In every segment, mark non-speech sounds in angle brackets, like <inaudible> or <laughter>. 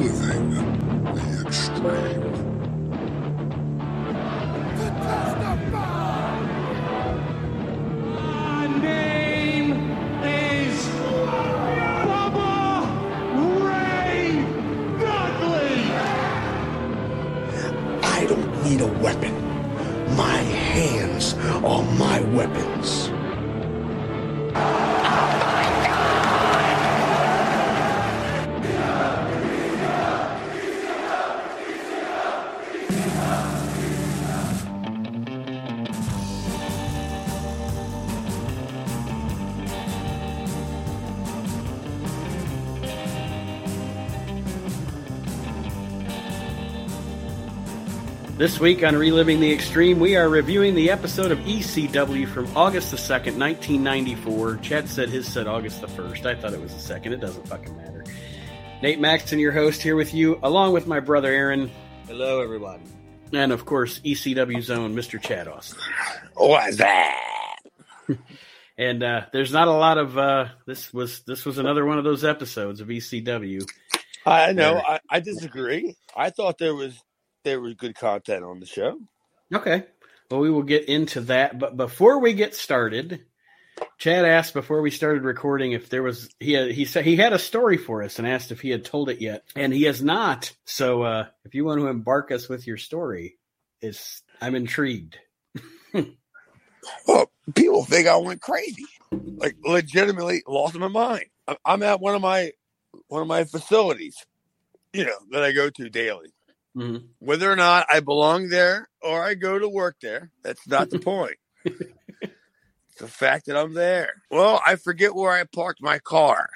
reliving the uh, extreme. This week on Reliving the Extreme, we are reviewing the episode of ECW from August the 2nd, 1994. Chad said his said August the 1st. I thought it was the 2nd. It doesn't fucking matter. Nate Maxton, your host, here with you, along with my brother Aaron. Hello, everybody. And of course, ECW's own Mr. Chad Austin. What's that? <laughs> And uh, there's not a lot of uh, this was this was another one of those episodes of ECW. I know. I, I disagree. I thought there was there was good content on the show. Okay. Well, we will get into that, but before we get started, Chad asked before we started recording if there was he had, he said he had a story for us and asked if he had told it yet, and he has not. So, uh, if you want to embark us with your story, it's I'm intrigued. <laughs> Well, people think I went crazy, like legitimately lost my mind. I'm at one of my one of my facilities, you know, that I go to daily. Mhm. Whether or not I belong there or I go to work there, that's not the <laughs> point. the fact that I'm there. Well, I forget where I parked my car,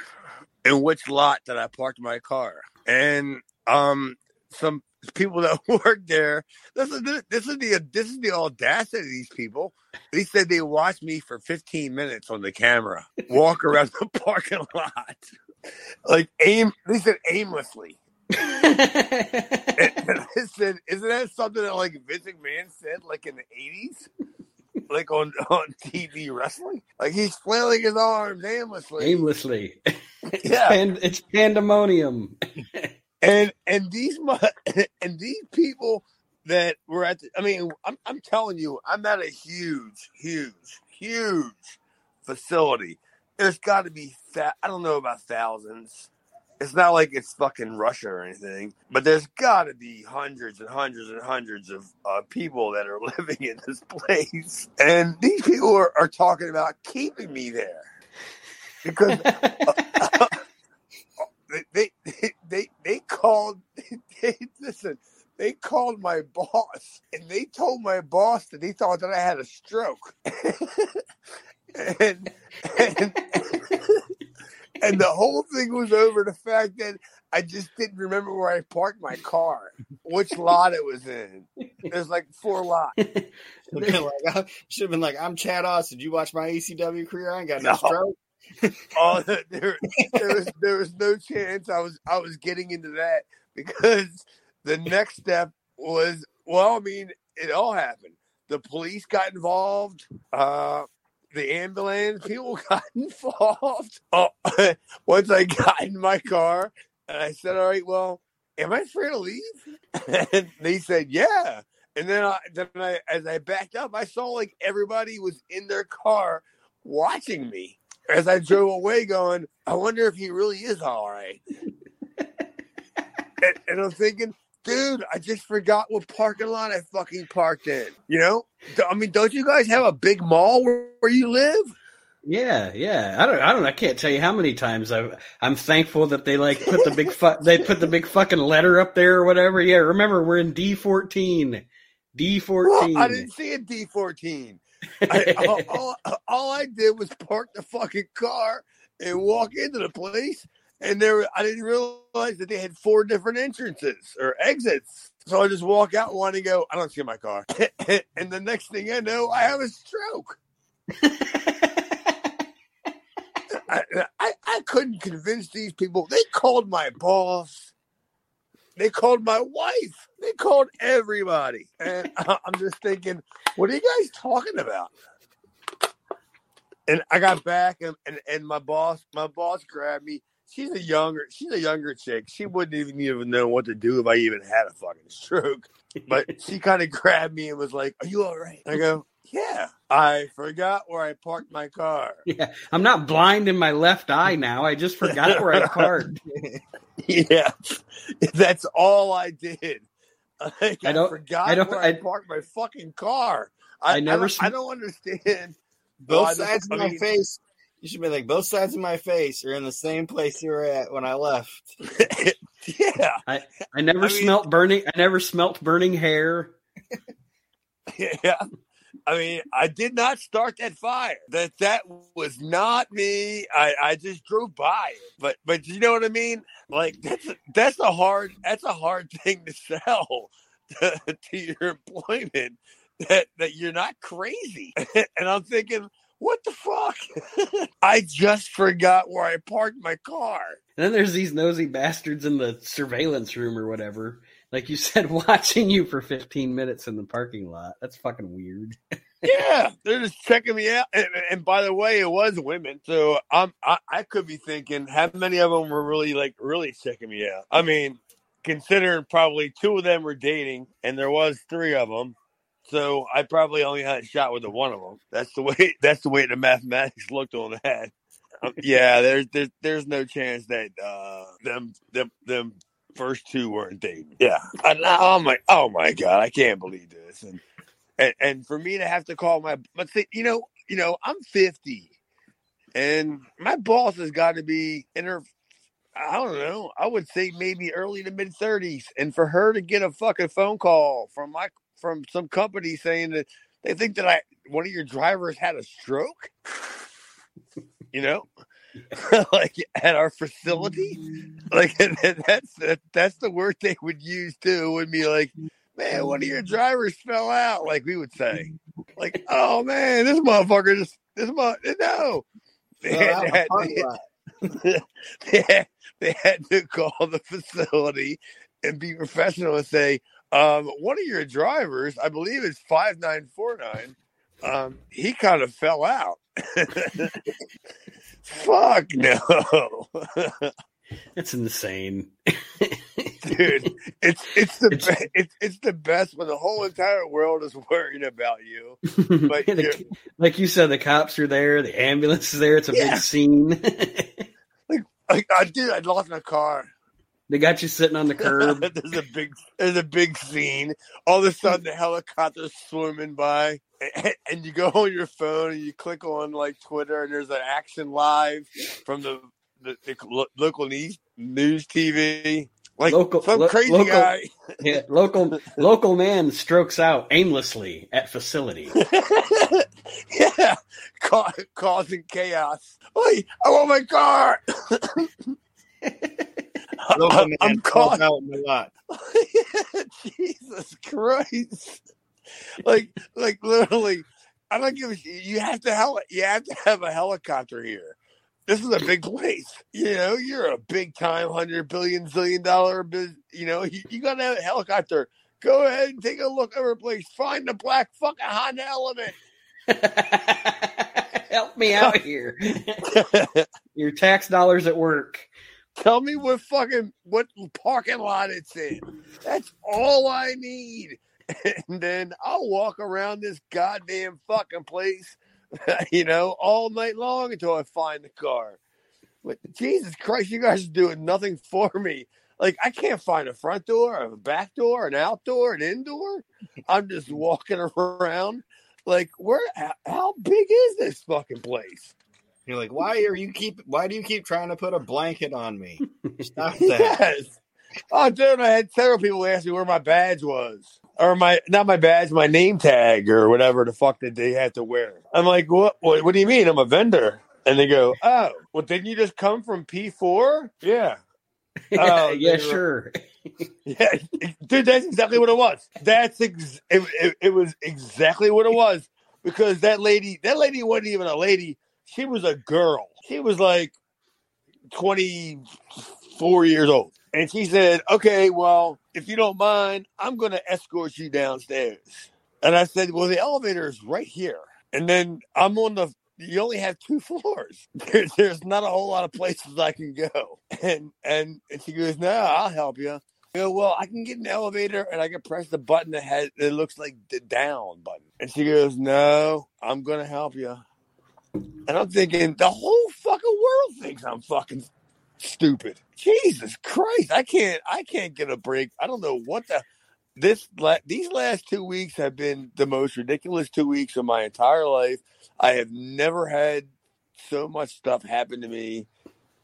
in which lot that I parked my car, and um, some people that <laughs> work there. This is this is the this is the audacity of these people. They said they watched me for 15 minutes on the camera walk around <laughs> the parking lot, like aim. They said aimlessly. And, I said, "Isn't that something that like Vince McMahon said, like in the '80s, like on on TV wrestling? Like he's flailing his arms aimlessly, Aimlessly, <laughs> yeah." and it's pandemonium. <laughs> And and these <laughs> and these people that were at, the, I mean, I'm I'm telling you, I'm at a huge, huge, huge facility. There's got to be that. I don't know about thousands. It's not like it's fucking Russia or anything, but there's got to be hundreds and hundreds and hundreds of uh, people that are <laughs> living in this place, and these people are, are talking about keeping me there. Because <laughs> they they they, they called <laughs> they listen they called my boss and they told my boss that they thought that I had a stroke. And and the whole thing was over the fact that I just didn't remember where I parked my car, which lot it was in. There's like four lots. <laughs> Should have been like, I'm Chad Austin. Did you watch my ECW career? I ain't got no, No. stroke. <laughs> Oh, there, there was there was no chance I was I was getting into that because the next step was well, I mean, it all happened. The police got involved. Uh, the ambulance people <laughs> got involved. <laughs> Oh, <laughs> once I got in my car and I said, "All right, well, am I free to leave?" And they said, "Yeah." And then I, then I, as I backed up, I saw like everybody was in their car watching me as I drove away, going, "I wonder if he really is all right." and, and I'm thinking, dude, I just forgot what parking lot I fucking parked in. You know, I mean, don't you guys have a big mall where, where you live? Yeah, yeah. I don't. I don't. I can't tell you how many times I. I'm thankful that they like put the big. Fu- they put the big fucking letter up there or whatever. Yeah. Remember, we're in D fourteen. D fourteen. I didn't see a D14. I, all, <laughs> all, all I did was park the fucking car and walk into the place, and there I didn't realize that they had four different entrances or exits. So I just walk out one and go, I don't see my car, <laughs> and the next thing I know, I have a stroke. I, I, I couldn't convince these people. They called my boss. They called my wife. They called everybody. And <laughs> I'm just thinking, what are you guys talking about? And I got back and, and, and my boss, my boss grabbed me she's a younger she's a younger chick. She wouldn't even even know what to do if I even had a fucking stroke. But <laughs> she kind of grabbed me and was like, "Are you all right?" I go, "Yeah." I forgot where I parked my car. Yeah, I'm not blind in my left eye now. I just forgot where I <laughs> parked. yeah, that's all I did. Like, I, I don't- forgot I don't- where I, I- parked my fucking car. I, I never don't, sm- I don't understand. Both sides of my face. You should be like both sides of my face are in the same place you were at when I left. <laughs> yeah, I never I mean- smelt burning. I never smelt burning hair. <laughs> yeah. I mean, I did not start that fire. That that was not me. I, I just drove by it. But but you know what I mean? Like that's a, that's a hard that's a hard <laughs> thing to sell to, to your employment that that you're not crazy. and I'm thinking, what the fuck? <laughs> I just forgot where I parked my car. And then there's these nosy bastards in the surveillance room or whatever. Like you <laughs> said, watching you for 15 minutes in the parking lot. That's fucking weird. <laughs> yeah, they're just checking me out. And, and by the way, it was women, so I'm I, I could be thinking how many of them were really like really checking me out. I mean, considering probably two of them were dating, and there was three of them, so I probably only had a shot with the one of them. That's the <laughs> way. That's the way the mathematics looked on that. Um, yeah, there's there's there's no chance that uh, them them them first two weren't dating. Yeah, and I'm like, oh my god, I can't believe this. And and, and for me to have to call my but see, you know you know i'm 50 and my boss has got to be in her i don't know i would say maybe early to mid 30s and for her to get a fucking phone call from my from some company saying that they think that i one of your drivers had a stroke? You know? <laughs> Like at our facility? Mm. Like <laughs> that's that, that's the word they would use too. Would be like man, one of your mm. drivers fell out, like we would say. Mm. Like, oh man, this motherfucker just this mo no. They had, out in the parking lot. they, had, <laughs> they had to call the facility and be professional and say, um, one of your drivers, I believe it's five nine four nine, um, he kind of fell out. <laughs> Fuck no. That's insane. dude. It's it's the It's- be- it's it's the best when the whole entire world is worrying about you. <laughs> But The- like you said, the cops are there, the ambulance is there. It's a Yeah. big scene. <laughs> Like I did, I lost my car. They got you sitting on the curb. <laughs> there's a big there's a big scene. All of a sudden, the helicopter's swimming by, <laughs> and, you go on your phone and you click on like Twitter, and there's an action live from the the, the local news news TV. Like Local- some lo- crazy local- guy. <laughs> Yeah, local local man strokes out aimlessly at facility. yeah, ca- causing chaos. Oi, I want my car. Local <laughs> I'm, man I'm falls caught. out in the lot. <laughs> Jesus Christ! Like, like literally, I don't give a shit. You have to heli- You have to have a helicopter here. This is a big place. You know, you're a big time hundred billion zillion dollar biz. You know, you, you got to have a helicopter. Go ahead and take a look over the place. Find the black fucking Honda Element. <laughs> Help me out here. Your tax dollars at work. Tell me what fucking what parking lot it's in. That's all I need. <laughs> And then I'll walk around this goddamn fucking place, <laughs> you know, all night long until I find the car. But Jesus Christ, you guys are doing nothing <laughs> for me. Like I can't find a front door, a back door, an outdoor, an indoor. I'm just walking around. Like where? How, big is this fucking place? You're like, why are you keep? Why do you keep trying to put a blanket on me? Stop <laughs> that. Yes. Oh, dude, I had several people ask me where my badge was. Or my, not my badge, my name tag or whatever the fuck that they had to wear. I'm like, what, what, what do you mean? I'm a vendor. And they go, oh, well, didn't you just come from P4? <laughs> Yeah. Oh, yeah, were- sure. <laughs> Yeah, dude, that's exactly what it was. That's ex- it, it, it was exactly what it was because that lady, that lady wasn't even a lady. She was a girl. She was like twenty four years old, and she said, "Okay, well, if you don't mind, I'm going to escort you downstairs." And I said, "Well, the elevator is right here." And then I'm on the you only have two <laughs> floors. There, there's not a whole lot of places I can go. And and, and she goes, no, I'll help you. I go, well, I can get an elevator and I can press the button that has it looks like the down button. And she goes, no, I'm gonna help you. And I'm thinking the whole fucking world thinks I'm fucking stupid. Jesus Christ, I can't I can't get a break. I don't know what the this la- these last two weeks have been the most ridiculous two weeks of my entire life. I have never had so much stuff happen to me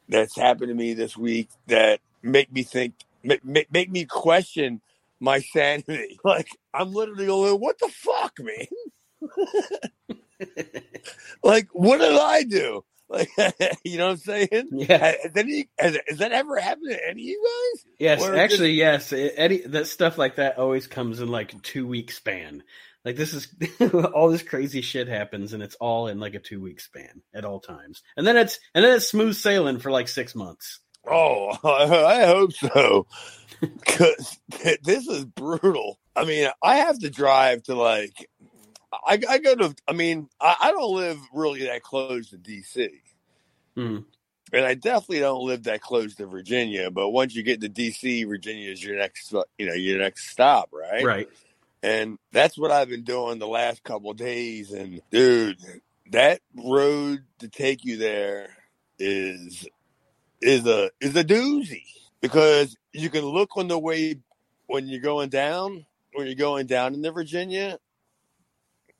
that's happened to me this week that make me think make, make, make me question my sanity. <laughs> Like I'm literally going, what the fuck, man? <laughs> <laughs> like what did I do? Like <laughs> you know what I'm saying? Yeah. Has, any, has, has that ever happened to any of you guys? Yes, Or actually, yes. It- Any that stuff like that always comes in like a two week span. Like this is <laughs> all this crazy shit happens, and it's all in like a two week span at all times. And then it's and then it's smooth sailing for like six months. Oh, I hope so. Because this is brutal. I mean, I have to drive to like, I, I go to, I mean, I, I don't live really that close to DC. Mhm. And I definitely don't live that close to Virginia. But once you get to DC, Virginia is your next, you know, your next stop, right? Right. And that's what I've been doing the last couple of days. And dude, that road to take you there is is a is a doozy because you can look on the way when you're going down when you're going down into Virginia.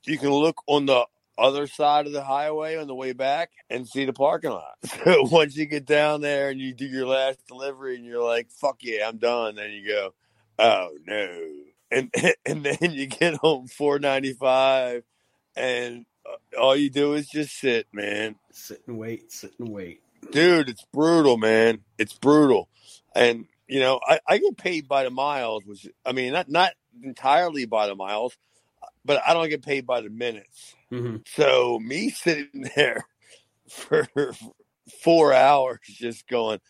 You can look on the other side of the highway on the way back and see the parking lot. <laughs> So once you get down there and you do your last delivery and you're like, "Fuck yeah, I'm done," then you go, "Oh no." and <laughs> and then you get home 495 and uh, all you do is just sit man Sit and wait, sit and wait. dude it's brutal man it's brutal and you know I, I get paid by the miles which i mean not not entirely by the miles but i don't get paid by the minutes. Hmm so me <laughs> sitting there for four hours just going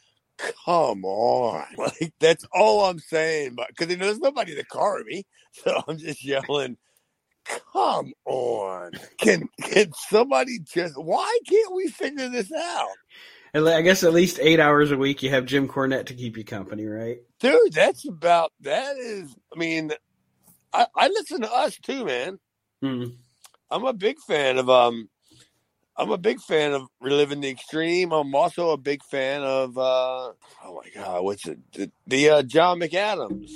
come on. <laughs> Like that's all i'm saying but because there's nobody to car me <laughs> so i'm just yelling come on. Can can somebody just why can't we figure this out? And I guess at least eight hours a week you have Jim Cornette to keep you company, right? dude that's about that is i mean i, I listen to us too man. Mhm. i'm a big fan of um i'm a big fan of reliving the extreme. I'm also a big fan of uh oh my god what's it? The, the uh, john mcadams.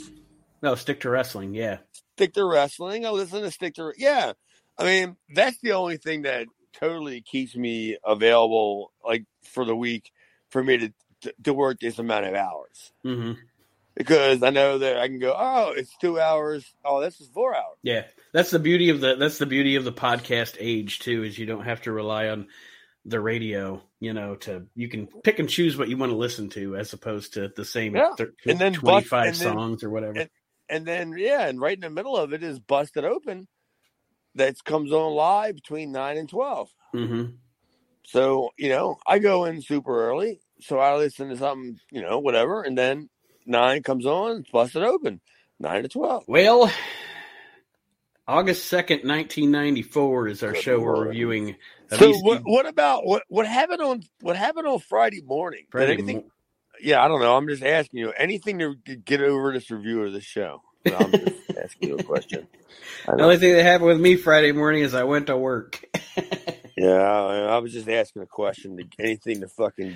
No, stick to wrestling. Yeah. stick to wrestling. I listen to stick to yeah. I mean that's the only thing that totally keeps me available like for the week for me to to, to work this amount of hours. Hmm because I know that I can go, oh, it's two hours. Oh, this is four hours. Yeah. That's the beauty of the that's the beauty of the podcast age too, is you don't have to rely on the radio, you know, to you can pick and choose what you want to listen to as opposed to the same Yeah. thir- And then 25 and then- songs or whatever. and- And then, yeah, and right in the middle of it is Busted Open that comes on live between 9 and 12. hmm So, you know, I go in super early. So I listen to something, you know, whatever. And then 9 comes on, it's Busted Open, 9 to 12. Well, August 2nd, 1994 is our Good show we're reviewing. So what, what about what what happened on what happened on Friday morning? Friday anything mo- yeah, I don't know. I'm just asking you. Anything to get over this review of the show? I'm just <laughs> asking you a question. The only thing that happened with me Friday morning is I went to work. <laughs> Yeah, I, I was just asking a question. To, anything to fucking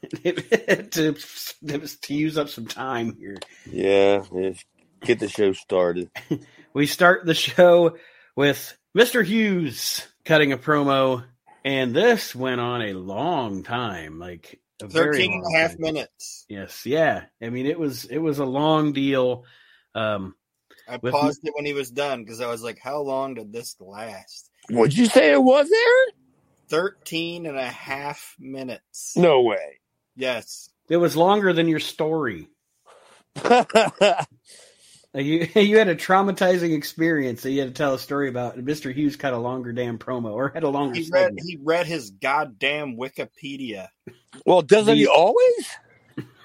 <laughs> to, to use up some time here. yeah, just get the show started. <laughs> We start the show with Mr. Hughes cutting a promo, and this went on a long time, like a 13 and a half time. minutes. Yes, yeah. I mean, it was it was a long deal. Um, I With- paused it when he was done because I was like, how long did this last? What'd you say it was, Aaron? 13 and a half minutes. No way. Yes. it was longer than your story. <laughs> You you had a traumatizing experience that you had to tell a story about. And Mr. Hughes cut a longer damn promo, or had a longer He read, segment. he read his goddamn Wikipedia. well, doesn't he The- always?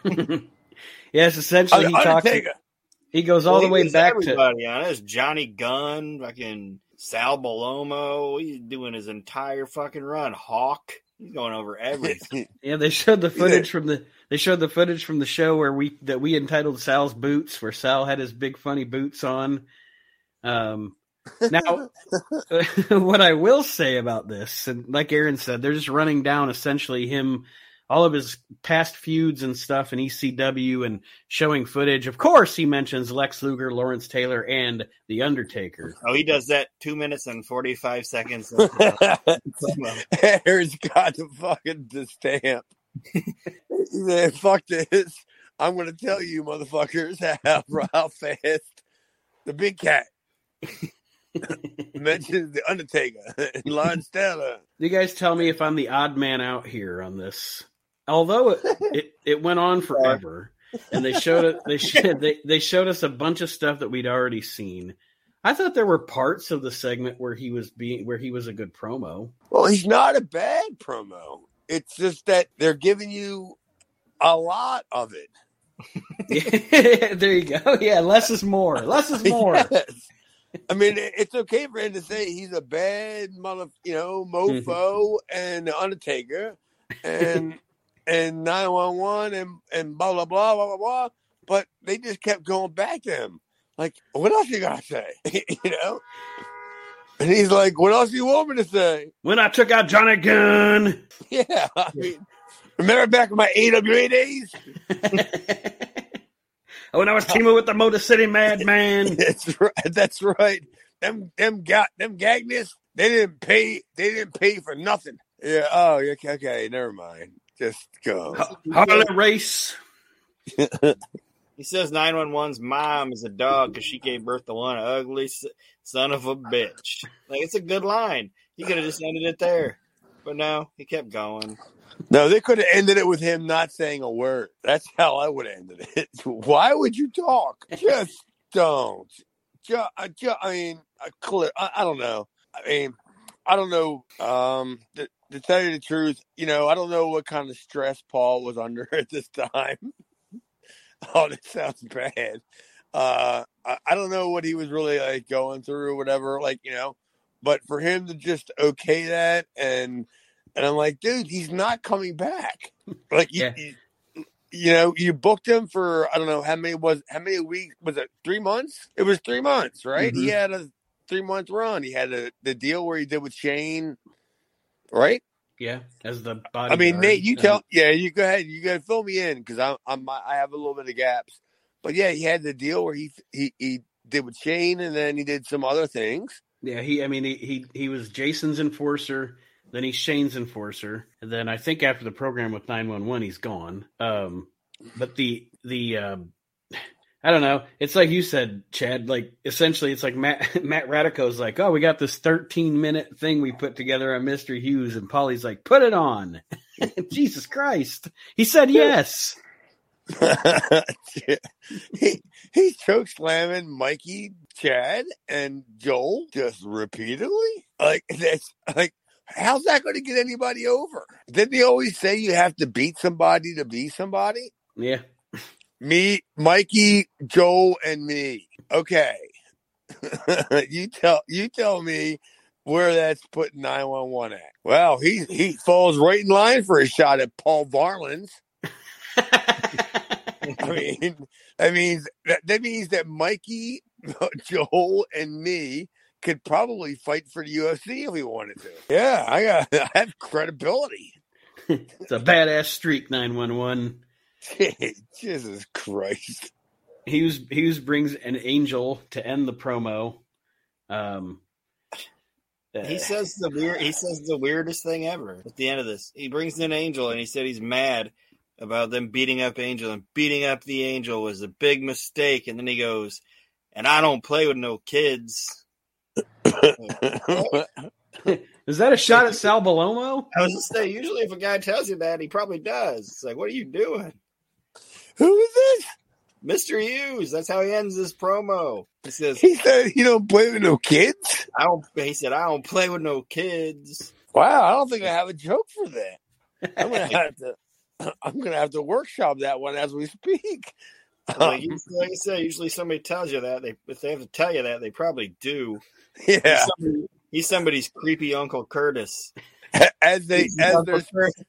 <laughs> yes, essentially he talks. Undertaker. He goes all Well, the way was back to everybody on it. Johnny Gunn, fucking Sal Bellomo, he's doing his entire fucking run. Hawk, he's going over <laughs> everything. Yeah, they showed the footage from the they showed the footage from the show where we that we entitled Sal's boots, where Sal had his big funny boots on. Um, now, <laughs> <laughs> what I will say about this, and like Aaron said, they're just running down essentially him, all of his past feuds and stuff in ECW and showing footage. Of course, he mentions Lex Luger, Lawrence Taylor, and The Undertaker. oh, he does that two minutes and 45 seconds. Uh, Aaron's <laughs> got the fucking the stamp. <laughs> He said, Fuck this. I'm gonna tell you, motherfuckers, how, <laughs> how fast the big cat mentions the Undertaker and Lawrence Taylor. You guys tell me if I'm the odd man out here on this. Although it <laughs> it, it went on forever, and they showed it. They <laughs> showed they, they showed us a bunch of stuff that we'd already seen. I thought there were parts of the segment where he was being where he was a good promo. Well, he's not a bad promo. It's just that they're giving you a lot of it. <laughs> there you go. Yeah, less is more. Less is more. Yes. I mean, it's okay for him to say he's a bad mother, you know, mofo mm-hmm. and Undertaker and and nine one one and and blah blah blah blah blah blah. But they just kept going back to him. Like, what else you gotta say? <laughs> you know? And he's like, "What else do you want me to say?" When I took out Johnny Gunn. <laughs> Yeah, I mean, remember back in my AWA days? <laughs> when I was teaming with the Motor City Madman. That's right. That's right. Them them got them Gagnus. They didn't pay. They didn't pay for nothing. Yeah. Oh. Okay. Okay. Never mind. Just go. Harley Race. He says 911's <laughs> mom is a dog because she gave birth to one ugly son of a bitch. Like, it's a good line. He could have just ended it there. But no, he kept going. No, they could have ended it with him not saying a word. That's how I would have ended it. <laughs> Why would you talk? Just don't. Just, I, ju- I mean, I, I, I don't know. I mean, I don't know. Um, to, tell you the truth, you know, I don't know what kind of stress Paul was <laughs> under at this time. oh, this sounds bad. Uh, I, I don't know what he was really like going through or whatever. Like, you know, but for him to just okay that and and I'm like, dude, he's not coming back. Like, you, Yeah. you, you know, you booked him for I don't know how many was how many weeks was it? Three months? It was three months, right? He Mhm. had a three month run. He had a, the deal where he did with Shane, right? Yeah, as the body. I mean, Nate, you tell, yeah, you go ahead. You got to fill me in because I'm, I'm, I have a little bit of gaps. But yeah, he had the deal where he, he, he did with Shane, and then he did some other things. Yeah, he. I mean, he, he he was Jason's enforcer. Then he's Shane's enforcer, and then I think after the program with nine one one, he's gone. Um, but the the um, I don't know. It's like you said, Chad. Like essentially, it's like Matt <laughs> Matt Radico's like, oh, we got this thirteen minute thing we put together on Mister Hughes, and Paulie's like, put it on. <laughs> Jesus Christ, he said yes. <laughs> he, he's choke slamming Mikey, Chad, and Joel just repeatedly. Like that's like, how's that going to get anybody over? Didn't he always say you have to beat somebody to be somebody? Yeah, Me, Mikey, Joel, and me. Okay. <laughs> you tell you tell me where that's putting nine one one at. Well, he he falls right in line for a shot at Paul Varelans. <laughs> I mean, that means that, that means that Mikey, <laughs> Joel, and me could probably fight for the UFC if we wanted to. Yeah, I got I have credibility. it's a badass streak. Nine one one. <laughs> Jesus Christ. Hughes Hughes brings an angel to end the promo. Um, He says the weird. He says the weirdest thing ever at the end of this. He brings in Angel, and he said he's mad about them beating up Angel, and beating up the Angel was a big mistake. And then he goes, "And I don't play with no kids." <laughs> <laughs> Is that a shot at Sal Bellomo? I was just saying, usually if a guy tells you that, he probably does. It's like, what are you doing, Who is this? Mister Hughes? That's how he ends this promo. He says, He said you don't play with no kids. "I don't." He said, "I don't play with no kids." Wow, I don't think I have a joke for that. I'm gonna have to. <clears throat> I'm gonna have to workshop that one as we speak. <laughs> <laughs> Like, like I said, usually somebody tells you that. They if they have to tell you that, they probably do. Yeah, He's, somebody, he's somebody's creepy Uncle Curtis. <laughs> as they He's, as the Uncle there's Curtis.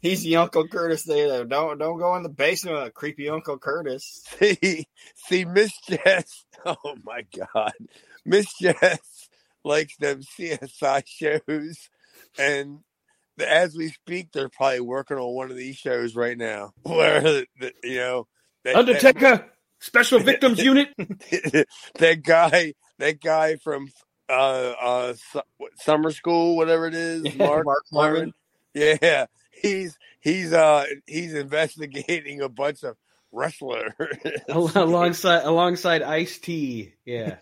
He's the Uncle Curtis there. Don't don't go in the basement with a creepy Uncle Curtis. <laughs> see see Miss Jess. <laughs> Oh my God, Miss Jess likes them CSI shows, and as we speak, they're probably working on one of these shows right now, <laughs> where the, you know that, Undertaker, Special Victims Unit. that, that guy, that guy from uh uh su- summer school, whatever it is, Mark Mark Harmon. Yeah, he's he's uh he's investigating a bunch of wrestlers. <laughs> alongside alongside Ice T. Yeah.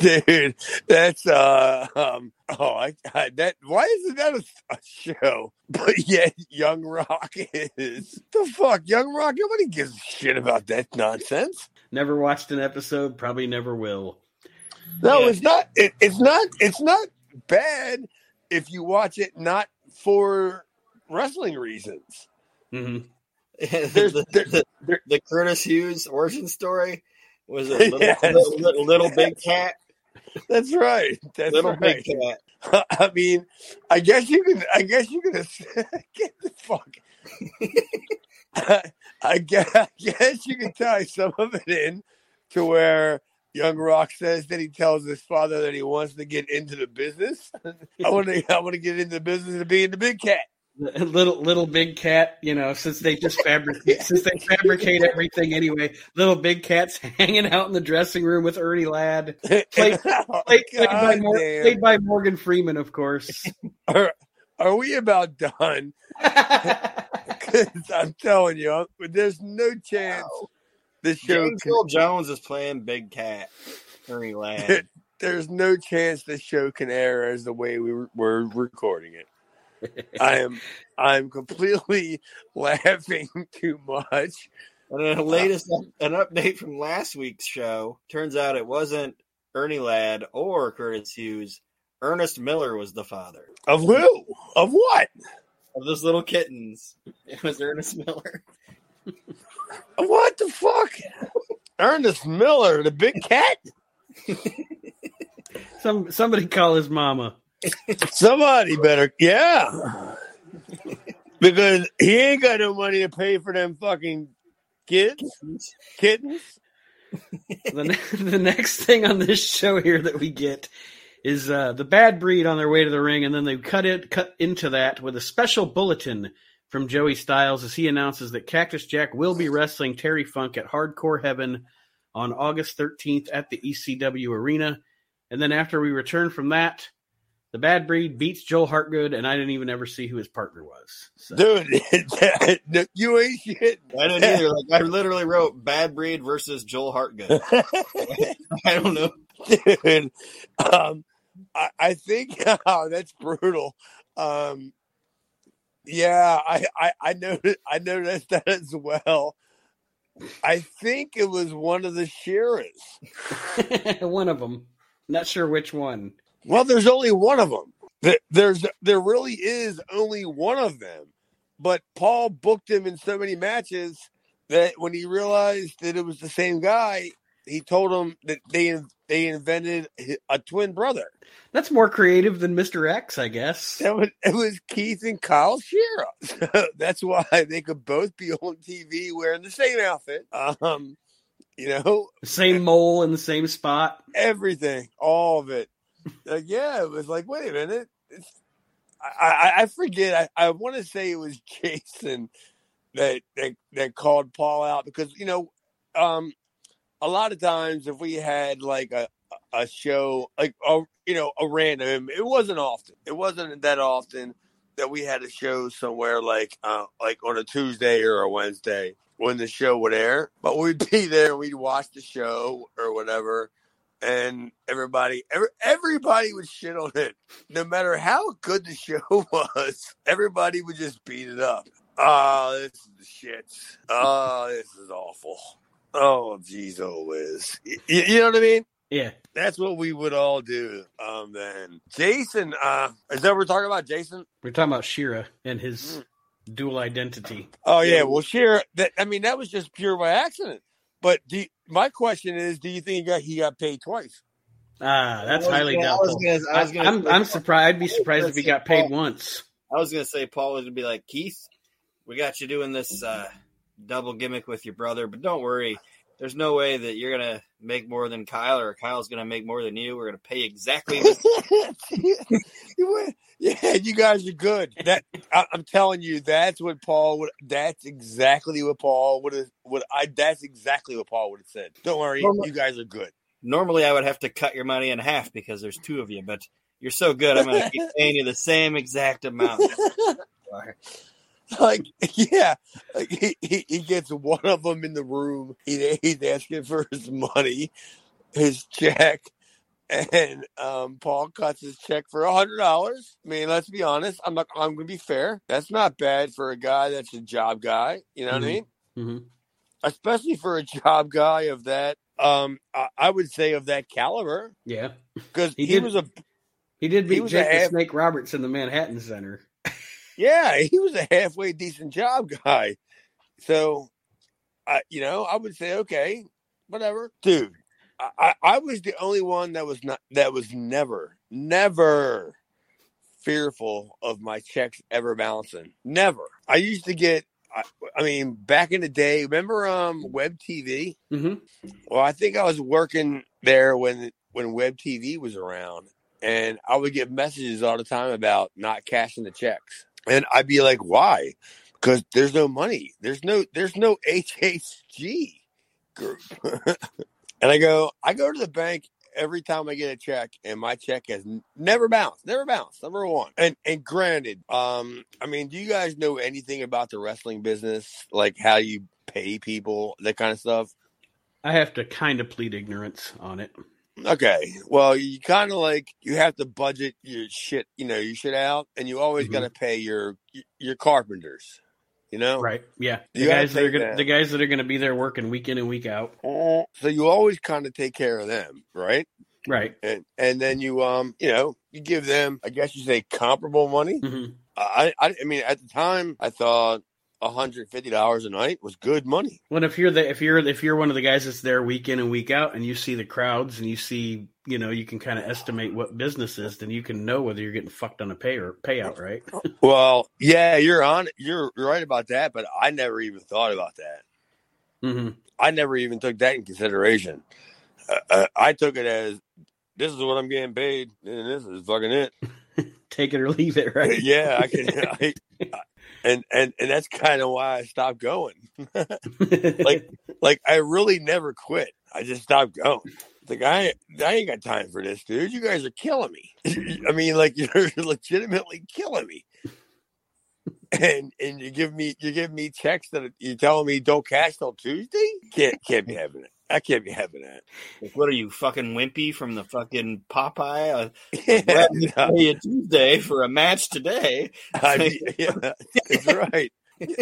Dude, that's uh um oh I, I that why isn't that a, a show? <laughs> But yet Young Rock is the fuck Young Rock. Nobody gives a shit about that nonsense. Never watched an episode, probably never will. No, Yeah. it's not. It, it's not. It's not bad if you watch it not for wrestling reasons. hmm <laughs> There's, the, there, the, there- the Curtis Hughes origin story was a <laughs> little, Yes. little, little, little big cat, that's right. That's little right. big cat. <laughs> I mean, I guess you can. I guess you can get the fuck. I guess, I guess you can tie some of it in to where Young Rock says that he tells his father that he wants to get into the business. I want to. I want to get into the business of being the big cat. <laughs> Little little big cat, you know, since they just fabricate <laughs> since they fabricate everything anyway. Little big cat's <laughs> hanging out in the dressing room with Ernie Ladd, Played- Oh, played, played by, Mor- played by Morgan Freeman, of course. Are, are we about done? Because I'm telling you, I'm- there's no chance this show. James Can, Earl Jones is playing Big Cat. Ernie Ladd. there's no chance this show can air as the way we were, we're recording it. I <laughs> am I'm completely <laughs> laughing too much. And then the uh, latest an update from last week's show turns out it wasn't Ernie Ladd or Curtis Hughes. Ernest Miller was the father Of who? Of what? of those little kittens. It was Ernest Miller. What the fuck? Ernest Miller, the big cat. <laughs> Some somebody call his mama. Somebody better, yeah. Because he ain't got no money to pay for them fucking kids, kittens. the, ne- <laughs> the next thing on this show here that we get is uh, the bad breed on their way to the ring, and then they cut it cut into that with a special bulletin from Joey Styles as he announces that Cactus Jack will be wrestling Terry Funk at Hardcore Heaven on August 13th at the ECW Arena. And then after we return from that, the bad breed beats Joel Hartgood, and I didn't even ever see who his partner was. So, Dude, <laughs> you ain't shit. I didn't either. Like I literally wrote Bad Breed versus Joel Hartgood. <laughs> <laughs> I don't know. Dude, um, I, I think oh, that's brutal. Um, yeah, I, I, I noticed, I noticed that as well. I think it was one of the Shearers. one of them. Not sure which one. Well, there's only one of them. There's there really is only one of them. But Paul booked him in so many matches that when he realized that it was the same guy, he told him that they they invented a twin brother. That's more creative than Mr. X, I guess. That was, it was Keith and Kyle Shearer. <laughs> That's why they could both be on TV wearing the same outfit. Um, you know, Same mole in the same spot. everything, all of it. Like, yeah, it was like, wait a minute. I, I, I forget. I, I want to say it was <laughs> Jason that, that that called Paul out because you know, um, a lot of times if we had like a a show like a you know a random, it wasn't often. It wasn't that often that we had a show somewhere like uh like on a Tuesday or a Wednesday when the show would air. But we'd <laughs> be there, we'd watch the show or whatever, and everybody every, everybody would shit on it. No matter how good the show <laughs> was, everybody would just beat it up. Oh, this is the shit. Oh, this is awful. Oh, geez, oh, Liz. Y- y- you know what I mean? Yeah. That's what we would all do. Um, then Jason, uh, is that what we're talking about? Jason? We're talking about Shira and his dual identity. Oh yeah, well, sure. That I mean, that was just pure by accident. But do you- my question is, do you think he got, he got paid twice? Ah, that's was highly gonna- I was doubtful. gonna- I was I gonna am say- I'm surprised. I'd be surprised if he got paid Paul- once. I was gonna say Paul would be like Keith, we got you doing this uh, double gimmick with your brother, but don't worry. There's no way that you're gonna make more than Kyle, or Kyle's gonna make more than you. We're gonna pay exactly. The- <laughs> yeah, you guys are good. That I, I'm telling you, that's what Paul would. That's exactly what Paul would have. What I. That's exactly what Paul would have said. Don't worry, Well, you guys are good. Normally, I would have to cut your money in half because there's two of you, but you're so good. I'm gonna keep paying you the same exact amount. <laughs> <laughs> like yeah like he, he, he gets one of them in the room. He, he's asking for his money his check and um, paul cuts his check for a hundred dollars. I mean let's be honest i'm not i'm gonna be fair that's not bad for a guy that's a job guy you know what i Mhm. mean? hmm especially for a job guy of that um i, I would say of that caliber. Yeah, because He he, did- was a he did He beat was Jake the Snake Roberts in the Manhattan Center. Yeah, he was a halfway decent job guy. So, I you know, I would say okay, whatever, dude. I, I was the only one that was not that was never, never fearful of my checks ever balancing. Never. I used to get. I, I mean, back in the day, remember um Web TV? hmm Well, I think I was working there when when Web TV was around, and I would get messages all the time about not cashing the checks, and I'd be like, "Why?" Because there's no money. There's no there's no <laughs> HHG group, <laughs> and I go I go to the bank every time I get a check, and my check has never bounced, never bounced. Number one, and and granted, um, I mean, do you guys know anything about the wrestling business, like how you pay people, that kind of stuff? I have to kind of plead ignorance on it. Okay. Well, you kind of like you have to budget your shit, you know, your shit out, and you always Mhm. got to pay your your carpenters. You know, Right? Yeah, the You guys that are gonna the guys that are gonna be there working week in and week out. so you always kind of take care of them, right? Right. And and then you um you know you give them, I guess you say comparable money. hmm I I, I mean at the time I thought hundred fifty dollars a night was good money. Well, if you're the if you're if you're one of the guys that's there week in and week out, and you see the crowds and you see you know you can kind of estimate what business is, then you can know whether you're getting fucked on a pay or payout, right? <laughs> Well, yeah, you're on. You're right about that, but I never even thought about that. hmm I never even took that in consideration. Uh, uh, I took it as this is what I'm getting paid, and this is fucking it. <laughs> Take it or leave it, right? yeah, I can. <laughs> I, and and and that's kind of why I stopped going. <laughs> like <laughs> like I really never quit. I just stopped going. Like I I ain't got time for this, dude. You guys are killing me. <laughs> I mean, like you're legitimately killing me. And and you give me you give me checks that you telling me don't cash till Tuesday? Can't can't be having it. I can't be having that. Like, what are you fucking wimpy from the fucking Popeye? Uh, <laughs> Yeah, let me no, pay you Tuesday for a match today. <laughs> I mean, <laughs> yeah, that's right.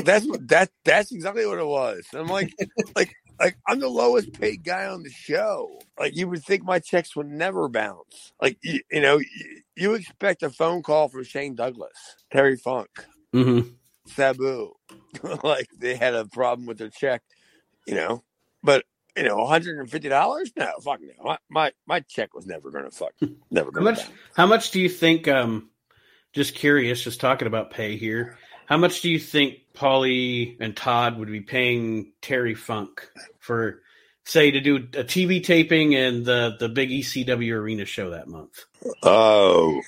That's that that's exactly what it was. I'm like like like I'm the lowest paid guy on the show. Like you would think my checks would never bounce. Like you, you know, you, you expect a phone call from Shane Douglas, Terry Funk, hmm Sabu, like they had a problem with their check, you know. But you know, 150 dollars? No, fuck no. My, my my check was never gonna fuck, never How gonna. much? bounce. How much do you think? Um, just curious, just talking about pay here. How much do you think Paulie and Todd would be paying Terry Funk for, say, to do a TV taping and the the big ECW arena show that month? Oh,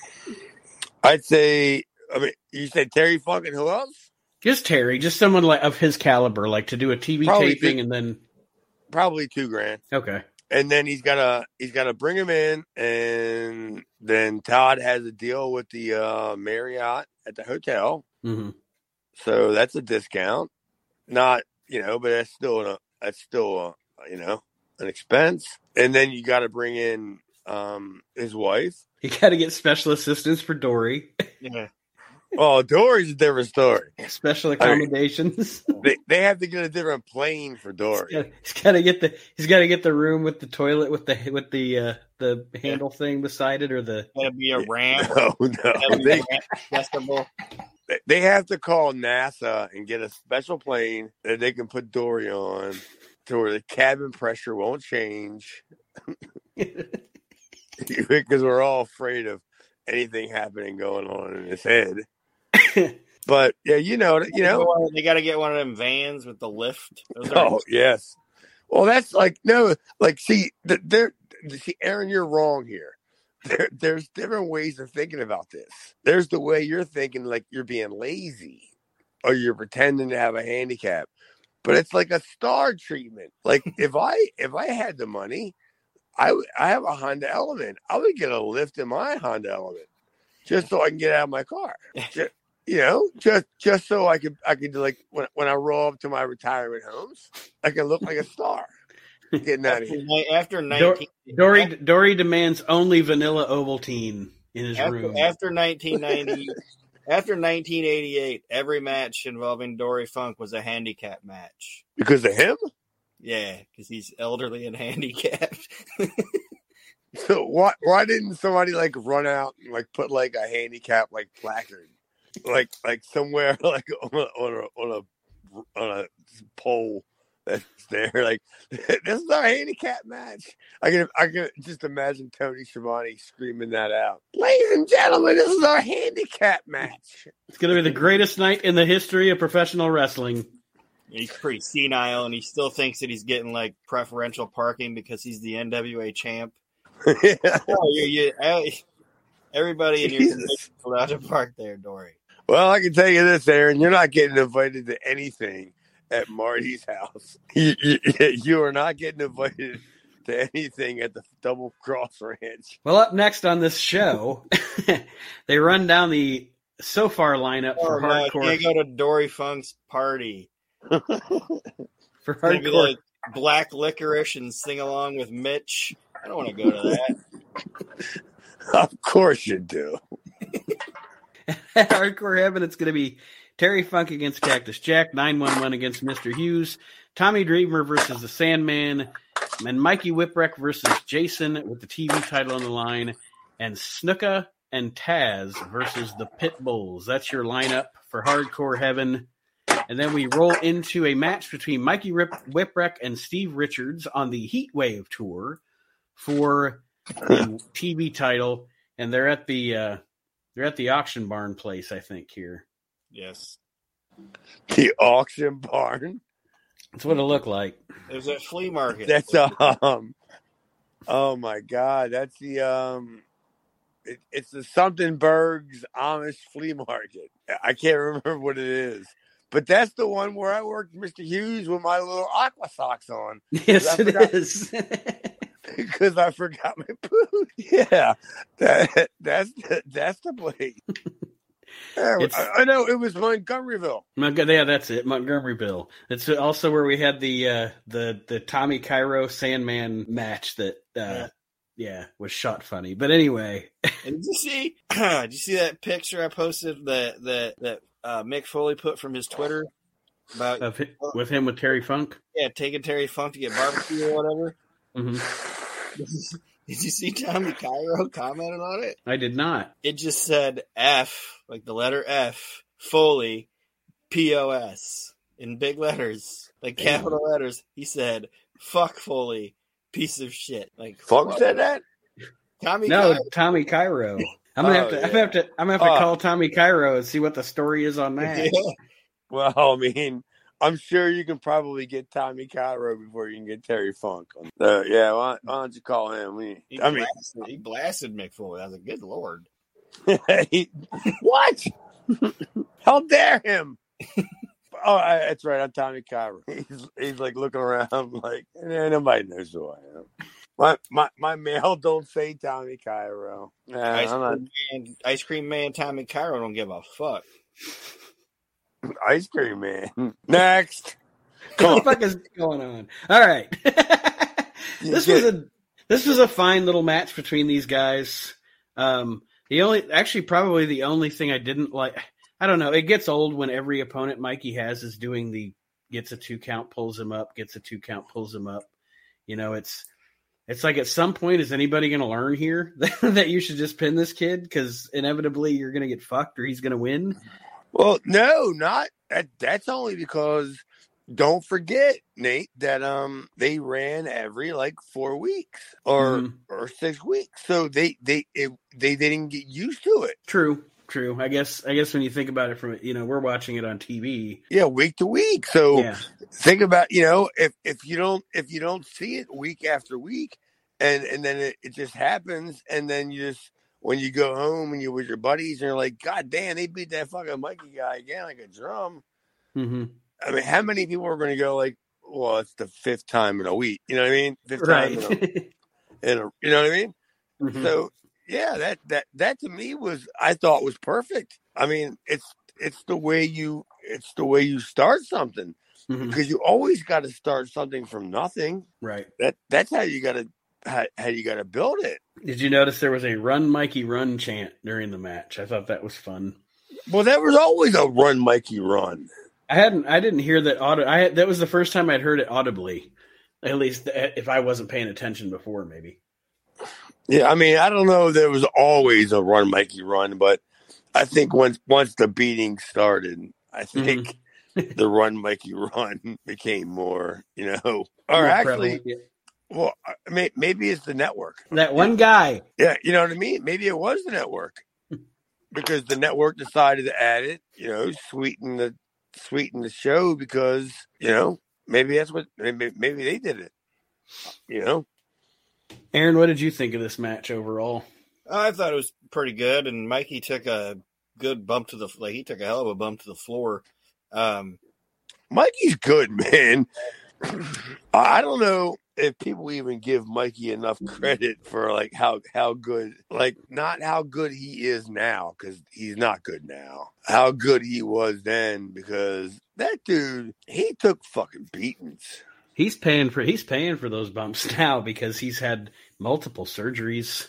I'd say. I mean, you said Terry Funk and who else? Just Terry, just someone like of his caliber, like to do a TV Probably taping big- and then Probably two grand. okay, and then he's gotta he's gotta bring him in, and then Todd has a deal with the uh, Marriott at the hotel, hmm so that's a discount. Not you know, but that's still a that's still a, you know an expense. And then you got to bring in um, his wife. you got to get special assistance for Dory, Yeah. Oh, Dory's a different story. special accommodations. They they have to get a different plane for Dory. he's got to get the he's got to get the room with the toilet with the with the uh, the handle thing beside it or the Gotta be a ramp. <laughs> No, no, they, ramp accessible. they have to call NASA and get a special plane that they can put Dory on to where the cabin pressure won't change <laughs> <laughs> because we're all afraid of anything happening going on in his head. <laughs> but yeah, you know, you know, they got to get one of them vans with the lift. Those oh yes. Well, that's like no, like see, there. See, Aaron, you're wrong here. <laughs> There, there's different ways of thinking about this. There's the way you're thinking, like you're being lazy, or you're pretending to have a handicap. But it's like a star treatment. Like <laughs> if I if I had the money, I I have a Honda Element. I would get a lift in my Honda Element just so I can get out of my car. Just, you know, just just so I could I could like when when I roll up to my retirement homes, I can look like a star. Getting out of here. After <laughs> 19, Dory Dory demands only vanilla Ovaltine in his after, room. After 1990, <laughs> after 1988, every match involving Dory Funk was a handicap match. Because of him? Yeah, because he's elderly and <laughs> handicapped. so why why didn't somebody like run out and like put like a handicap like placard, like like somewhere <laughs> like on a on a on a, on a pole that's there. <laughs> Like this is our handicap match. I can I can just imagine Tony Schiavone screaming that out. Ladies and gentlemen, this is our handicap match. It's gonna be the greatest night in the history of professional wrestling. He's pretty senile, and he still thinks that he's getting like preferential parking because he's the NWA champ. yeah. <laughs> oh, you, you, everybody in your position is allowed to park there, Dory. Well, I can tell you this, Aaron. You're not getting invited to anything at Marty's house. <laughs> You, you, you are not getting invited to anything at the Double Cross Ranch. Well, up next on this show, <laughs> they run down the so far lineup oh, for no, hardcore. Can't go to Dory Funk's party. <laughs> For hardcore, like black licorice and sing along with Mitch. I don't want to go to that. of course you do. <laughs> hardcore heaven, it's going to be Terry Funk against Cactus Jack, 911 against Mr. Hughes, Tommy Dreamer versus the Sandman, and Mikey Whipwreck versus Jason with the TV title on the line, and Snuka and Taz versus the Pitbulls. That's your lineup for Hardcore Heaven. And then we roll into a match between Mikey Rip, Whipwreck and Steve Richards on the Heat Wave tour for the TV title, and they're at the uh, they're at the auction barn place, I think. Here, yes, the auction barn. That's what it looked like. There's a flea market. That's um. Oh my god, that's the um. It, it's the something Bergs Amish flea market. I can't remember what it is. But that's the one where I worked Mr. Hughes with my little aqua socks on. <laughs> Yes, it forgot, is. <laughs> <laughs> Because I forgot my <laughs> boot. Yeah, that, <laughs> that's the, that's the place. I, I, know it was Montgomeryville. Yeah, that's it, Montgomeryville. It's also where we had the uh, the the Tommy Cairo Sandman match that uh, yeah. yeah. was shot funny. But anyway, and did you see? <clears throat> did you see that picture I posted that that that uh, Mick Foley put from his Twitter about him, with him with Terry Funk. Yeah, taking Terry Funk to get barbecue or whatever. Mm-hmm. <laughs> did you see Tommy Cairo commented on it? I did not. It just said F, like the letter F, Foley, P O S in big letters, like capital letters. He said, "Fuck Foley, piece of shit." Like Funk said that. Tommy. No, Cairo. Tommy Cairo. I'm gonna, oh, have to. I'm gonna have to. I'm gonna have to. call Tommy Cairo and see what the story is on that. <laughs> Yeah. Well, I mean, I'm sure you can probably get Tommy Cairo before you can get Terry Funk. Uh, yeah, why, why, don't you call him? We, he I blasted, mean, he blasted Mick Foley. I was like, good lord. <laughs> he, what? How dare him? <laughs> oh, I, that's right. I'm Tommy Cairo. <laughs> He's, he's like looking around like, eh, nobody knows who I am. My, my my mail don't say Tommy Cairo. Nah, ice, cream man, ice cream man Tommy Cairo don't give a fuck. Ice cream man. Next. what the fuck is going on? All right. <laughs> this was a this was a fine little match between these guys. Um, the only actually probably the only thing I didn't like I don't know, it gets old when every opponent Mikey has is doing the gets a two count, pulls him up, gets a two count, pulls him up. You know, it's it's like at some point, is anybody going to learn here <laughs> that you should just pin this kid because inevitably you're going to get fucked or he's going to win? Well, no, not that. That's only because don't forget, Nate, that um they ran every like four weeks or Mhm. or six weeks, so they they it, they they didn't get used to it. True, true. I guess I guess when you think about it from you know we're watching it on TV. Yeah, week to week. So Yeah, think about you know if if you don't if you don't see it week after week, and and then it, it just happens, and then you just when you go home and you're with your buddies and you're like, God damn, they beat that fucking Mikey guy again like a drum. hmm I mean, how many people are going to go like, well, it's the fifth time in a week. You know what I mean? Fifth time in a, <laughs> in a you know what I mean? Mhm. So yeah, that that that to me was I thought was perfect. I mean, it's it's the way you it's the way you start something Mhm. because you always got to start something from nothing. Right. That that's how you got to how, how you got to build it. Did you notice there was a "Run, Mikey, Run" chant during the match? I thought that was fun. Well, there was always a run, Mikey, run. I hadn't. I didn't hear that audio. I had, that was the first time I'd heard it audibly. At least eh, if I wasn't paying attention before, maybe. Yeah, I mean, I don't know. if There was always a run, Mikey, run, but I think once once the beating started, I mm-hmm. think the run, Mikey, run <laughs> became more, you know, or More actually, prevalent. Yeah. well, maybe it's the network. that one guy. Yeah, you know what I mean. Maybe it was the network <laughs> because the network decided to add it, you know, sweeten the sweeten the show because you know maybe that's what maybe maybe they did it. You know, Aaron, what did you think of this match overall? I thought it was pretty good, and Mikey took a good bump to the like he took a hell of a bump to the floor. Um, Mikey's good, man. I don't know if people even give Mikey enough mm-hmm. credit for like how how good, like not how good he is now because he's not good now. How good he was then because that dude he took fucking beatings. He's paying for he's paying for those bumps <laughs> now because he's had multiple surgeries,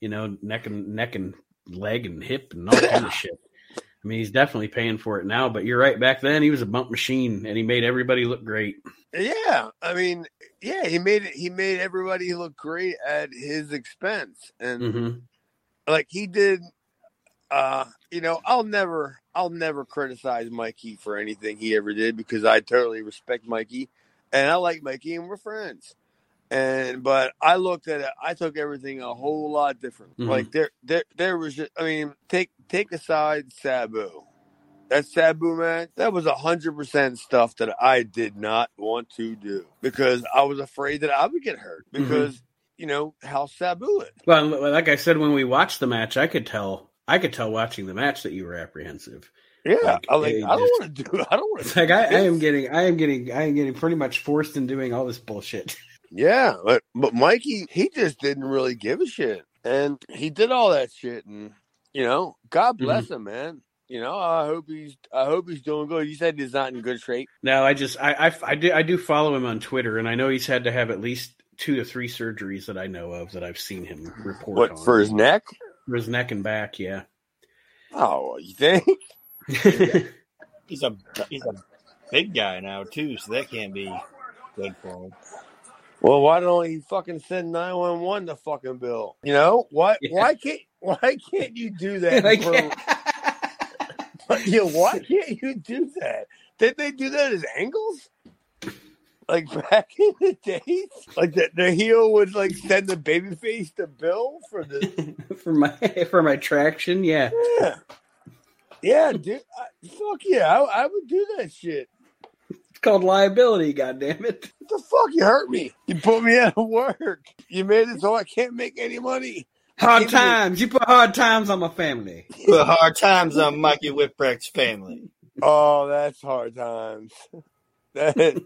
you know, neck and neck and leg and hip and all kind of <laughs> shit. I mean, he's definitely paying for it now. But you're right. Back then, he was a bump machine, and he made everybody look great. Yeah, I mean, yeah, he made it. He made everybody look great at his expense, and hmm like he did. Uh, you know, I'll never, I'll never criticize Mikey for anything he ever did because I totally respect Mikey, and I like Mikey, and we're friends. And but I looked at it. I took everything a whole lot different. Mhm. Like there, there, there was. Just, I mean, take take aside Sabu. That Sabu match, that was a hundred percent stuff that I did not want to do because I was afraid that I would get hurt because you know how Sabu is. Well, like I said when we watched the match, I could tell. I could tell watching the match that you were apprehensive. Yeah, Like, I like. I don't want to do. I don't want to. <laughs> like I, I am getting, I am getting, I am getting pretty much forced in doing all this bullshit. <laughs> Yeah, but but Mikey, he just didn't really give a shit, and he did all that shit, and you know, God mm-hmm. bless him, man. You know, I hope he's. I hope he's doing good. You said he's not in good shape. No, I just, I, I, I do, I do follow him on Twitter, and I know he's had to have at least two to three surgeries that I know of that I've seen him report What on for his neck? For his neck and back. Yeah. Oh, you think? <laughs> he's a he's a big guy now too, so that can't be good for him. Well, why don't he fucking send nine one one the fucking bill? You know why? Yeah. Why can't? Why can't you do <laughs> that? Like- for- yeah, <laughs> why <laughs> can't you do that? Did they do that as angles? Like back in the days, like the, the heel would like send the babyface the bill for the for my for my traction, yeah. yeah, yeah, dude. I, fuck yeah, I, I would do that shit. It's called liability. God damn it! <laughs> What the fuck? You hurt me. You put me out of work. You made it so I can't make any money. Hard Give me- times. You put hard times on my family. <laughs> Put hard <laughs> times on Mikey Whipwreck's family. Oh, that's hard times. That,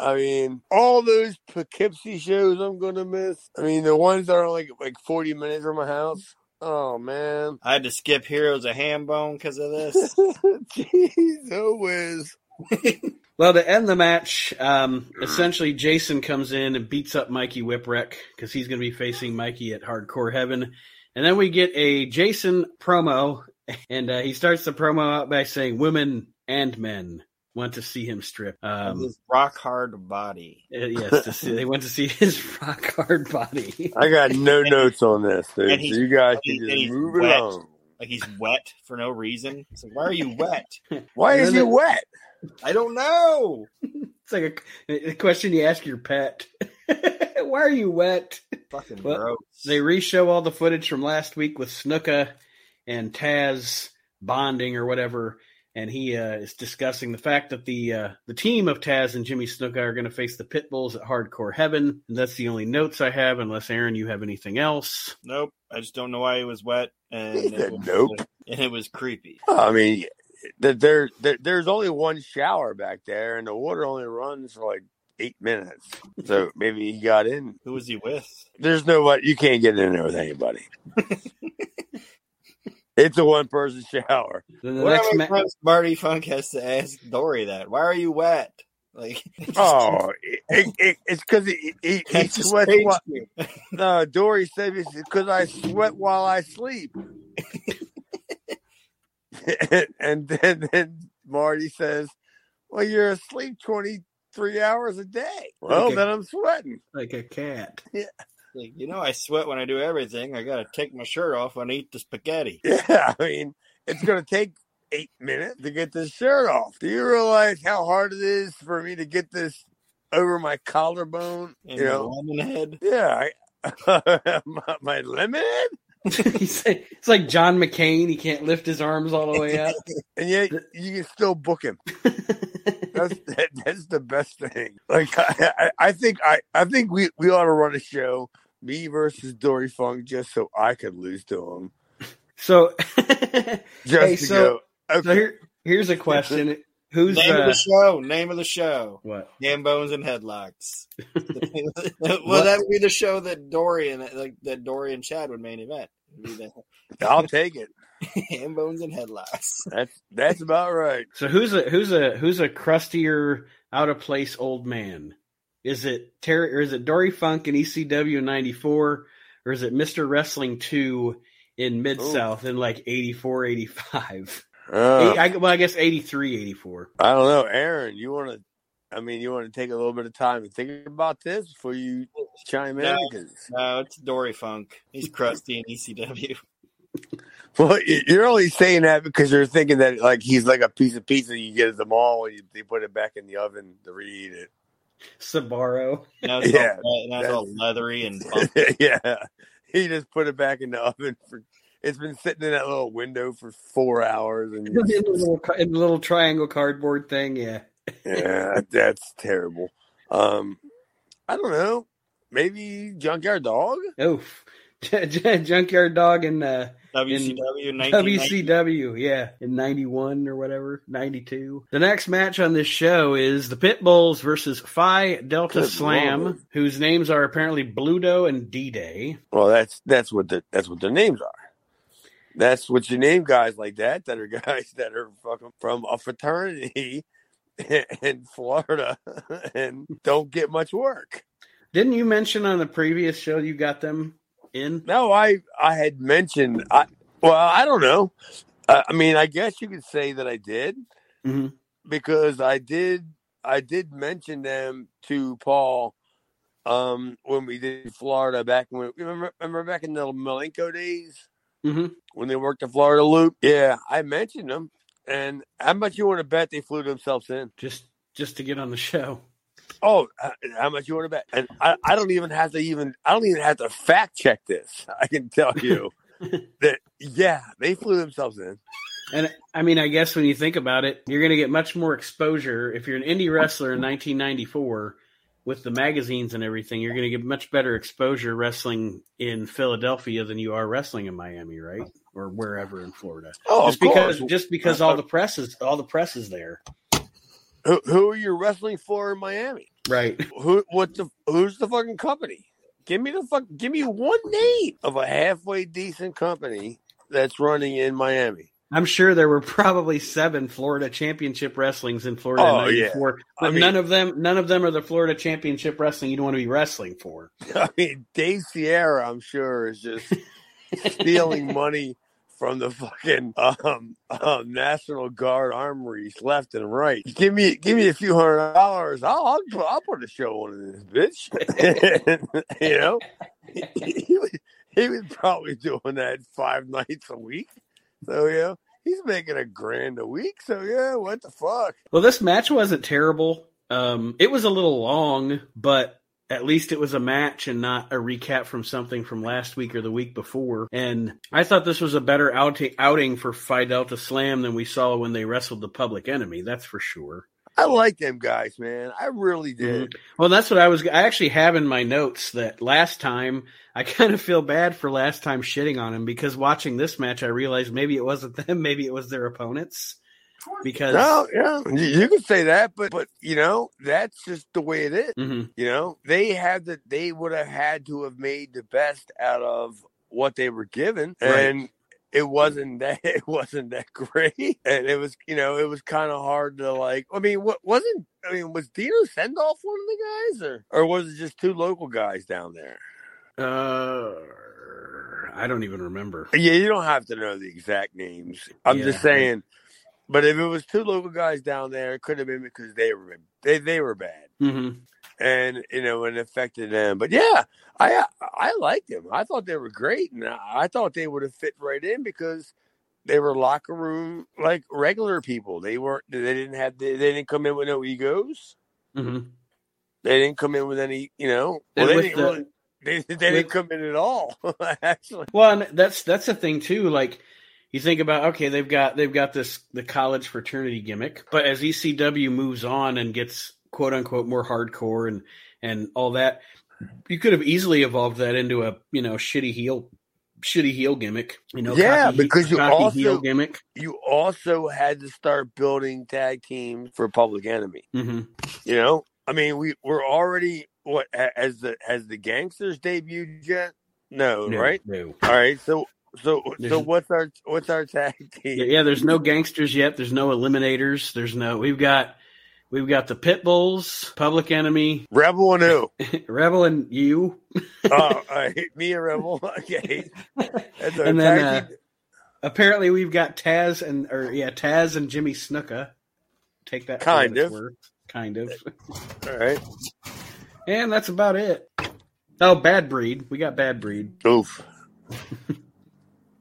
I mean, all those Poughkeepsie shows I'm gonna miss. I mean, the ones that are like like 40 minutes from my house. Oh man, I had to skip Heroes of Hambone because of this. jeez, oh, always. <laughs> Well, to end the match, um, essentially Jason comes in and beats up Mikey Whipwreck because he's going to be facing Mikey at Hardcore Heaven. And then we get a Jason promo, and uh, he starts the promo out by saying, Women and men want to see him strip. Um, his rock hard body. uh, yes, to see, they want to see his <laughs> rock hard body. I got no notes on this, <laughs> dude. So you guys and can just move wet. along. Like he's wet for no reason. It's like, why are you wet? <laughs> Why is he wet? I don't know. <laughs> It's like a, a question you ask your pet. <laughs> Why are you wet? Fucking Well, gross. They re-show all the footage from last week with Snuka and Taz bonding or whatever, and he uh, is discussing the fact that the uh, the team of Taz and Jimmy Snuka are going to face the Pitbulls at Hardcore Heaven. And that's the only notes I have, unless Aaron, you have anything else. Nope. I just don't know why he was wet, and He said it was, nope. Uh, and it was creepy. I mean, th- there, there, there's only one shower back there, and the water only runs for like eight minutes. So maybe he got in. Who was he with? There's no what you can't get in there with anybody. it's a one person <laughs> shower. Then the What next how times Marty Funk has to ask Dory that? Why are you wet? Like, <laughs> Oh, it, it, it's because he, he, <laughs> he sweats. While, <laughs> no, Dory said it's because I sweat while I sleep. and then, then Marty says, "Well, you're asleep 23 hours a day." Well, Okay. then I'm sweating. Like a cat. Like, you know, I sweat when I do everything. I got to take my shirt off when I eat the spaghetti. Yeah, I mean, it's going to take eight minutes to get this shirt off. Do you realize how hard it is for me to get this over my collarbone? And you know, lemon head. yeah, I, <laughs> my, my lemon, <laughs> He's like- it's like John McCain. He can't lift his arms all the way up. <laughs> and yet you can still book him. That's that, that's the best thing. Like I, I, I think I, I think we, we ought to run a show, me versus Dory Funk, just so I could lose to him. so, Just Hey, to so- go. Okay. so here, here's a question: Who's Name of uh, the show. Name of the show. what? Ham bones and headlocks. <laughs> <laughs> well, that would be the show that Dory and like that Dory and Chad would main event. <laughs> I'll take it. the ham bones and headlocks. That's that's about right. So who's a who's a who's a crustier, out of place old man? Is it Terry or is it Dory Funk in ECW '94, or is it Mister Wrestling Two in Mid South in like 84, 85? Uh, Eight- I, well, I guess 83, 84. I don't know, Aaron. You want to? I mean, you want to take a little bit of time and think about this before you chime in? No. 'Cause- No, it's Dory Funk. He's crusty in ECW. <laughs> well, you- you're only saying that because you're thinking that like he's like a piece of pizza you get at the mall and you, they put it back in the oven to reheat it. Sbarro. Now <laughs> Yeah, all, now it's all leathery and <laughs> yeah, he just put it back in the oven for. It's been sitting in that little window for four hours, and <laughs> in, the little, in the little triangle cardboard thing, yeah. <laughs> yeah, that's terrible. Um, I don't know. Maybe Junkyard Dog. Oh, <laughs> Junkyard Dog in uh, WCW 1990. WCW, yeah, in 91 or whatever, 92. The next match on this show is the Pitbulls versus Phi Delta Good Slam, Lord. whose names are apparently Bluto and D Day. Well, that's that's what the that's what their names are. That's what you name guys like that. That are <laughs> guys that are fucking from a fraternity <laughs> in Florida <laughs> and don't get much work. Didn't you mention on the previous show you got them in? No, I I had mentioned. I well, I don't know. Uh, I mean, I guess you could say that I did Mhm. because I did. I did mention them to Paul um, when we did Florida back when remember remember back in the Malenko days Mhm. when they worked the Florida Loop. Yeah, I mentioned them, and how much you want to bet they flew themselves in? Just just to get on the show. Oh, uh, how much you want to bet? And I, I don't even have to even I don't even have to fact check this. <laughs> I can tell <laughs> you that yeah, they flew themselves in. And I mean, I guess when you think about it, you're going to get much more exposure if you're an indie wrestler in 1994 with the magazines and everything. You're going to get much better exposure wrestling in Philadelphia than you are wrestling in Miami, right? Or wherever in Florida. Oh, just of course. because just because all the press is all the press is there, Who, who are you wrestling for in Miami? right? Who what the who's the fucking company? Give me the fuck give me one name of a halfway decent company that's running in Miami. I'm sure there were probably seven Florida Championship wrestlings in Florida Oh, in '94, I but mean- none of them none of them are the Florida Championship wrestling you'd want to be wrestling for. <laughs> I mean, Dave Sierra, I'm sure, is just stealing <laughs> money from the fucking um, um, National Guard armories left and right. Give me, give me a few hundred dollars. I'll, I'll, put- I'll put a show on this bitch. <laughs> you know, he, he was, he was probably doing that five nights a week. So yeah, he's making a grand a week. So yeah, what the fuck? Well, this match wasn't terrible. Um, it was a little long, but at least it was a match and not a recap from something from last week or the week before. And I thought this was a better outing, outing for Phi Delta Slam than we saw when they wrestled the Public Enemy. That's for sure. I like them guys, man. I really did. Mm-hmm. Well, that's what I was. I actually have in my notes that last time I <laughs> kind of feel bad for last time shitting on him because watching this match, I realized maybe it wasn't them, <laughs> maybe it was their opponents. Because no, yeah, you, you can say that, but but you know that's just the way it is. Mhm. You know they had that they would have had to have made the best out of what they were given, Right. and it wasn't that <laughs> it wasn't that great, and it was you know it was kind of hard to like. I mean, what wasn't? I mean, was Dino Sendoff one of the guys, or or was it just two local guys down there? uh, I don't even remember. Yeah, you don't have to know the exact names. I'm just saying. But if it was two local guys down there, it could have been because they were they they were bad. hmm and you know, and affected them. But yeah, I I liked them. I thought they were great, and I, thought they would have fit right in because they were locker room like regular people. They weren't. They didn't have. They, they didn't come in with no egos. hmm They didn't come in with any. You know, well, they didn't the- really. They, they didn't come in at all. <laughs> Actually, Well, and that's that's the thing too. Like you think about, okay, they've got they've got this the college fraternity gimmick, but as ECW moves on and gets quote unquote more hardcore and and all that, you could have easily evolved that into a you know shitty heel shitty heel gimmick. You know, Yeah, cocky- because you also- heel gimmick. you also had to start building tag teams for Public Enemy. hmm You know, I mean, we we're already what as the has the gangsters debuted yet? No, No, right? No. All right, so so so what's our what's our tag team? Yeah, yeah, there's no gangsters yet. There's no eliminators. There's no. We've got we've got the pit bulls, Public Enemy, Rebel and who? <laughs> Rebel, and you. oh, right, me a Rebel. <laughs> Okay, That's and then uh, apparently we've got Taz and or yeah Taz and Jimmy Snuka. Take that Kind of. worth. kind of, <laughs> all right. and that's about it. Oh, Bad Breed. We got Bad Breed. Oof.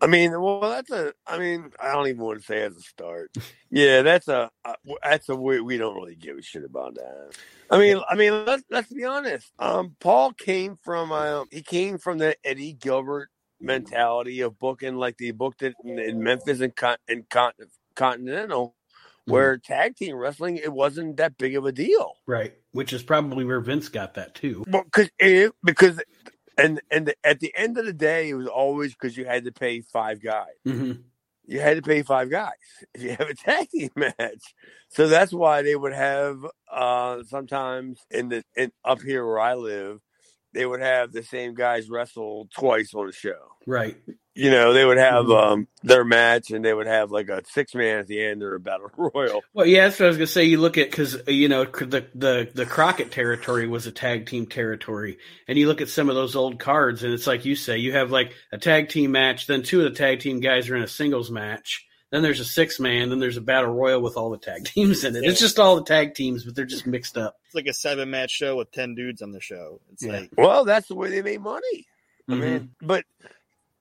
I mean, well, that's a. I mean, I don't even want to say as a start. Yeah, that's a. uh, That's a. We, we don't really give a shit about that. I mean, I mean, let's let's be honest. Um, Paul came from. Um, he came from the Eddie Gilbert mentality of booking like they booked it in, in Memphis and Con, and Con, Continental, where tag team wrestling it wasn't that big of a deal. Right, which is probably where Vince got that too. Well, because because and and the, at the end of the day, it was always because you had to pay five guys. hmm You had to pay five guys <laughs> if you have a tag team <laughs> match. So that's why they would have uh sometimes in the in up here where I live, they would have the same guys wrestle twice on the show. Right. You know, they would have Mhm. um their match and they would have like a six man at the end or a battle <laughs> royal. Well, yeah, that's what I was gonna say. You look at because you know the the the Crockett territory was a tag team territory, and you look at some of those old cards, and it's like you say, you have like a tag team match, then two of the tag team guys are in a singles match, then there's a six man, then there's a battle royal with all the tag <laughs> teams in it. It's just all the tag teams, but they're just mixed up. It's like a seven match show with ten dudes on the show. It's Yeah. like Well, that's the way they made money. I Mhm. mean, but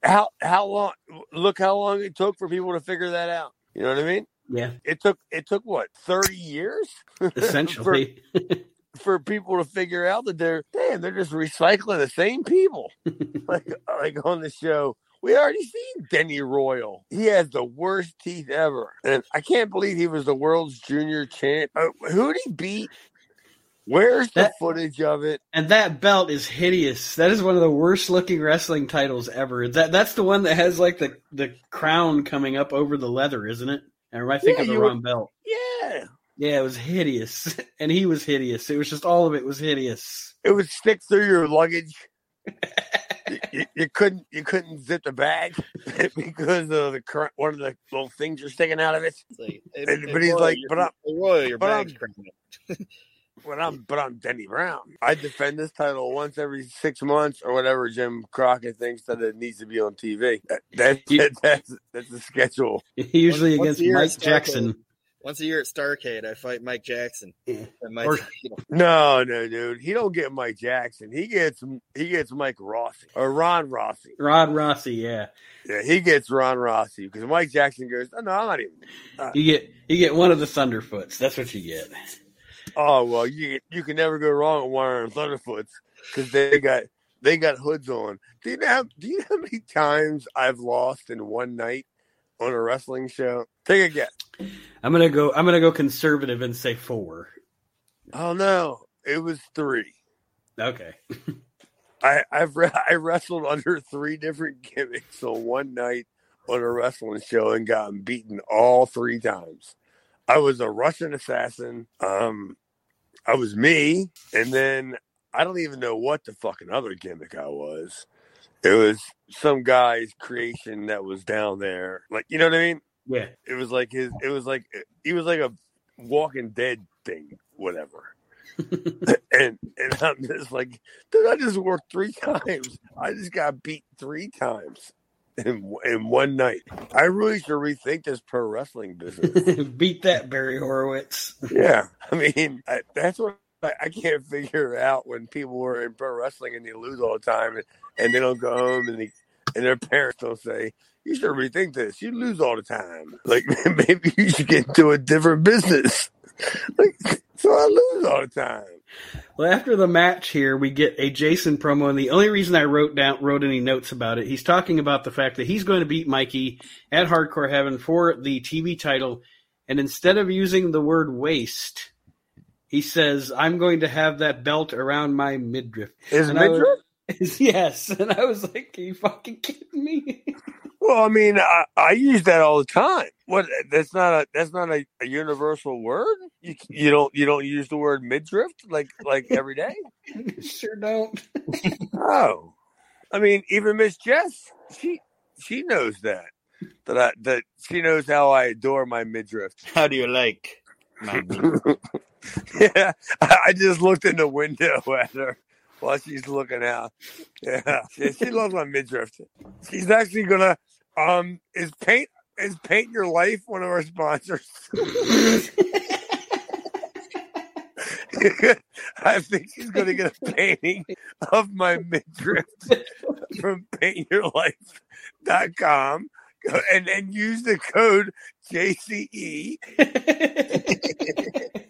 how how long? Look how long it took for people to figure that out. You know what I mean? yeah, It took it took what thirty years <laughs> essentially. for, <laughs> for people to figure out that they're damn they're just recycling the same people <laughs> like like on the show. We already seen Denny Royal. He has the worst teeth ever, and I can't believe he was the world's junior champ. Uh, who did he beat? Where's the That- footage of it? And that belt is hideous. That is one of the worst looking wrestling titles ever. That that's the one that has like the, the crown coming up over the leather, isn't it? Or am I thinking Yeah, of the you wrong belt? Yeah, Yeah, it was hideous. <laughs> And he was hideous. It was just all of it was hideous. it would stick through your luggage. <laughs> you, you- you couldn't you couldn't zip the bag <laughs> because of the current one of the little things are sticking out of it. It's like, And- but he's like, but I'm- your but I'm- bag's cramping up. But I'm but I'm Denny Brown. I defend this title once every six months or whatever Jim Crockett thinks that it needs to be on TV. That, that's You- <laughs> that's that's the schedule. <laughs> Usually What's against the Mike? Jackson. Once a year at Starcade, I fight Mike Jackson. Mike, Or- you know, No, no, dude. He don't get Mike Jackson. He gets he gets Mike Rossi or Ron Rossi. Rod Rossi, yeah. Yeah, he gets Ron Rossi because Mike Jackson goes, oh, no, I'm not even. Uh, you get you get one of the Thunderfoots. That's what you get. Oh well, you you can never go wrong with of them Thunderfoots because they got they got hoods on. Do you know? How, do you know how many times I've lost in one night on a wrestling show? Take a guess. I'm gonna go. I'm gonna go conservative and say four. Oh no, it was three. Okay. <laughs> I I've re- I wrestled under three different gimmicks on one night on a wrestling show and gotten beaten all three times. I was a Russian assassin. Um, I was me, and then I don't even know what the fucking other gimmick I was. It was some guy's creation that was down there, like you know what I mean. Yeah. It was like his. It was like he was like a Walking Dead thing, whatever. <laughs> and and I'm just like, dude, I just worked three <laughs> times. I just got beat three times in in one night. I really should rethink this pro wrestling business. <laughs> Beat that, Barry Horowitz. yeah, <laughs> I mean, I, that's what I, I can't figure out when people were in pro wrestling and they lose all the time and, and they don't go home and they and their parents don't say. You should rethink this. You lose all the time. Like <laughs> maybe you should get into a different business. <laughs> Like, so I lose all the time. Well, after the match here, we get a Jason promo, and the only reason I wrote down wrote any notes about it, he's talking about the fact that he's going to beat Mikey at Hardcore Heaven for the TV title, and instead of using the word waist, he says, "I'm going to have that belt around my midriff." Is And I was- <laughs> yes, and I was like, "Are you fucking kidding me?" <laughs> Well, I mean, I, I use that all the time. What? That's not a that's not a, a universal word. You you don't you don't use the word midriff like like every day. <laughs> sure don't. Oh, I mean, even Miss Jess, she she knows that that I, that she knows how I adore my midriff. how do you like? My yeah, I I just looked in the window at her while she's looking out. Yeah, she, she <laughs> loves my midriff. She's actually gonna um is paint is paint your life one of our sponsors. <laughs> I think she's gonna get a painting of my midriff from paintyourlife.com and then use the code JCE <laughs>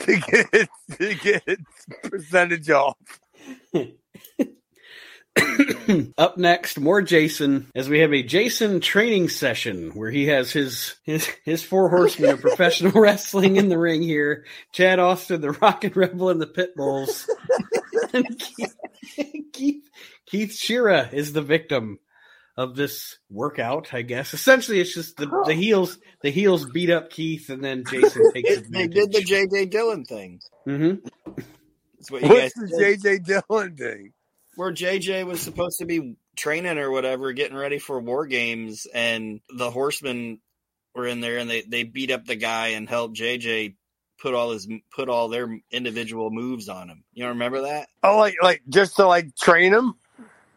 to get to get percentage off. <laughs> Up next, more Jason as we have a Jason training session where he has his his, his four horsemen of professional <laughs> wrestling in the ring here. Chad Austin, the Rocket Rebel, and the Pitbulls. <laughs> and Keith, Keith Keith Shira is the victim of this workout, I guess. Essentially, it's just the, the heels the heels beat up Keith, and then Jason takes It- they did the J.J. Dillon thing. hmm That's what you guys What's the did. JJ Dillon thing? where JJ was supposed to be training or whatever, getting ready for war games, and the horsemen were in there, and they they beat up the guy and helped JJ put all his put all their individual moves on him. You don't remember that? Oh, like like just to like train him.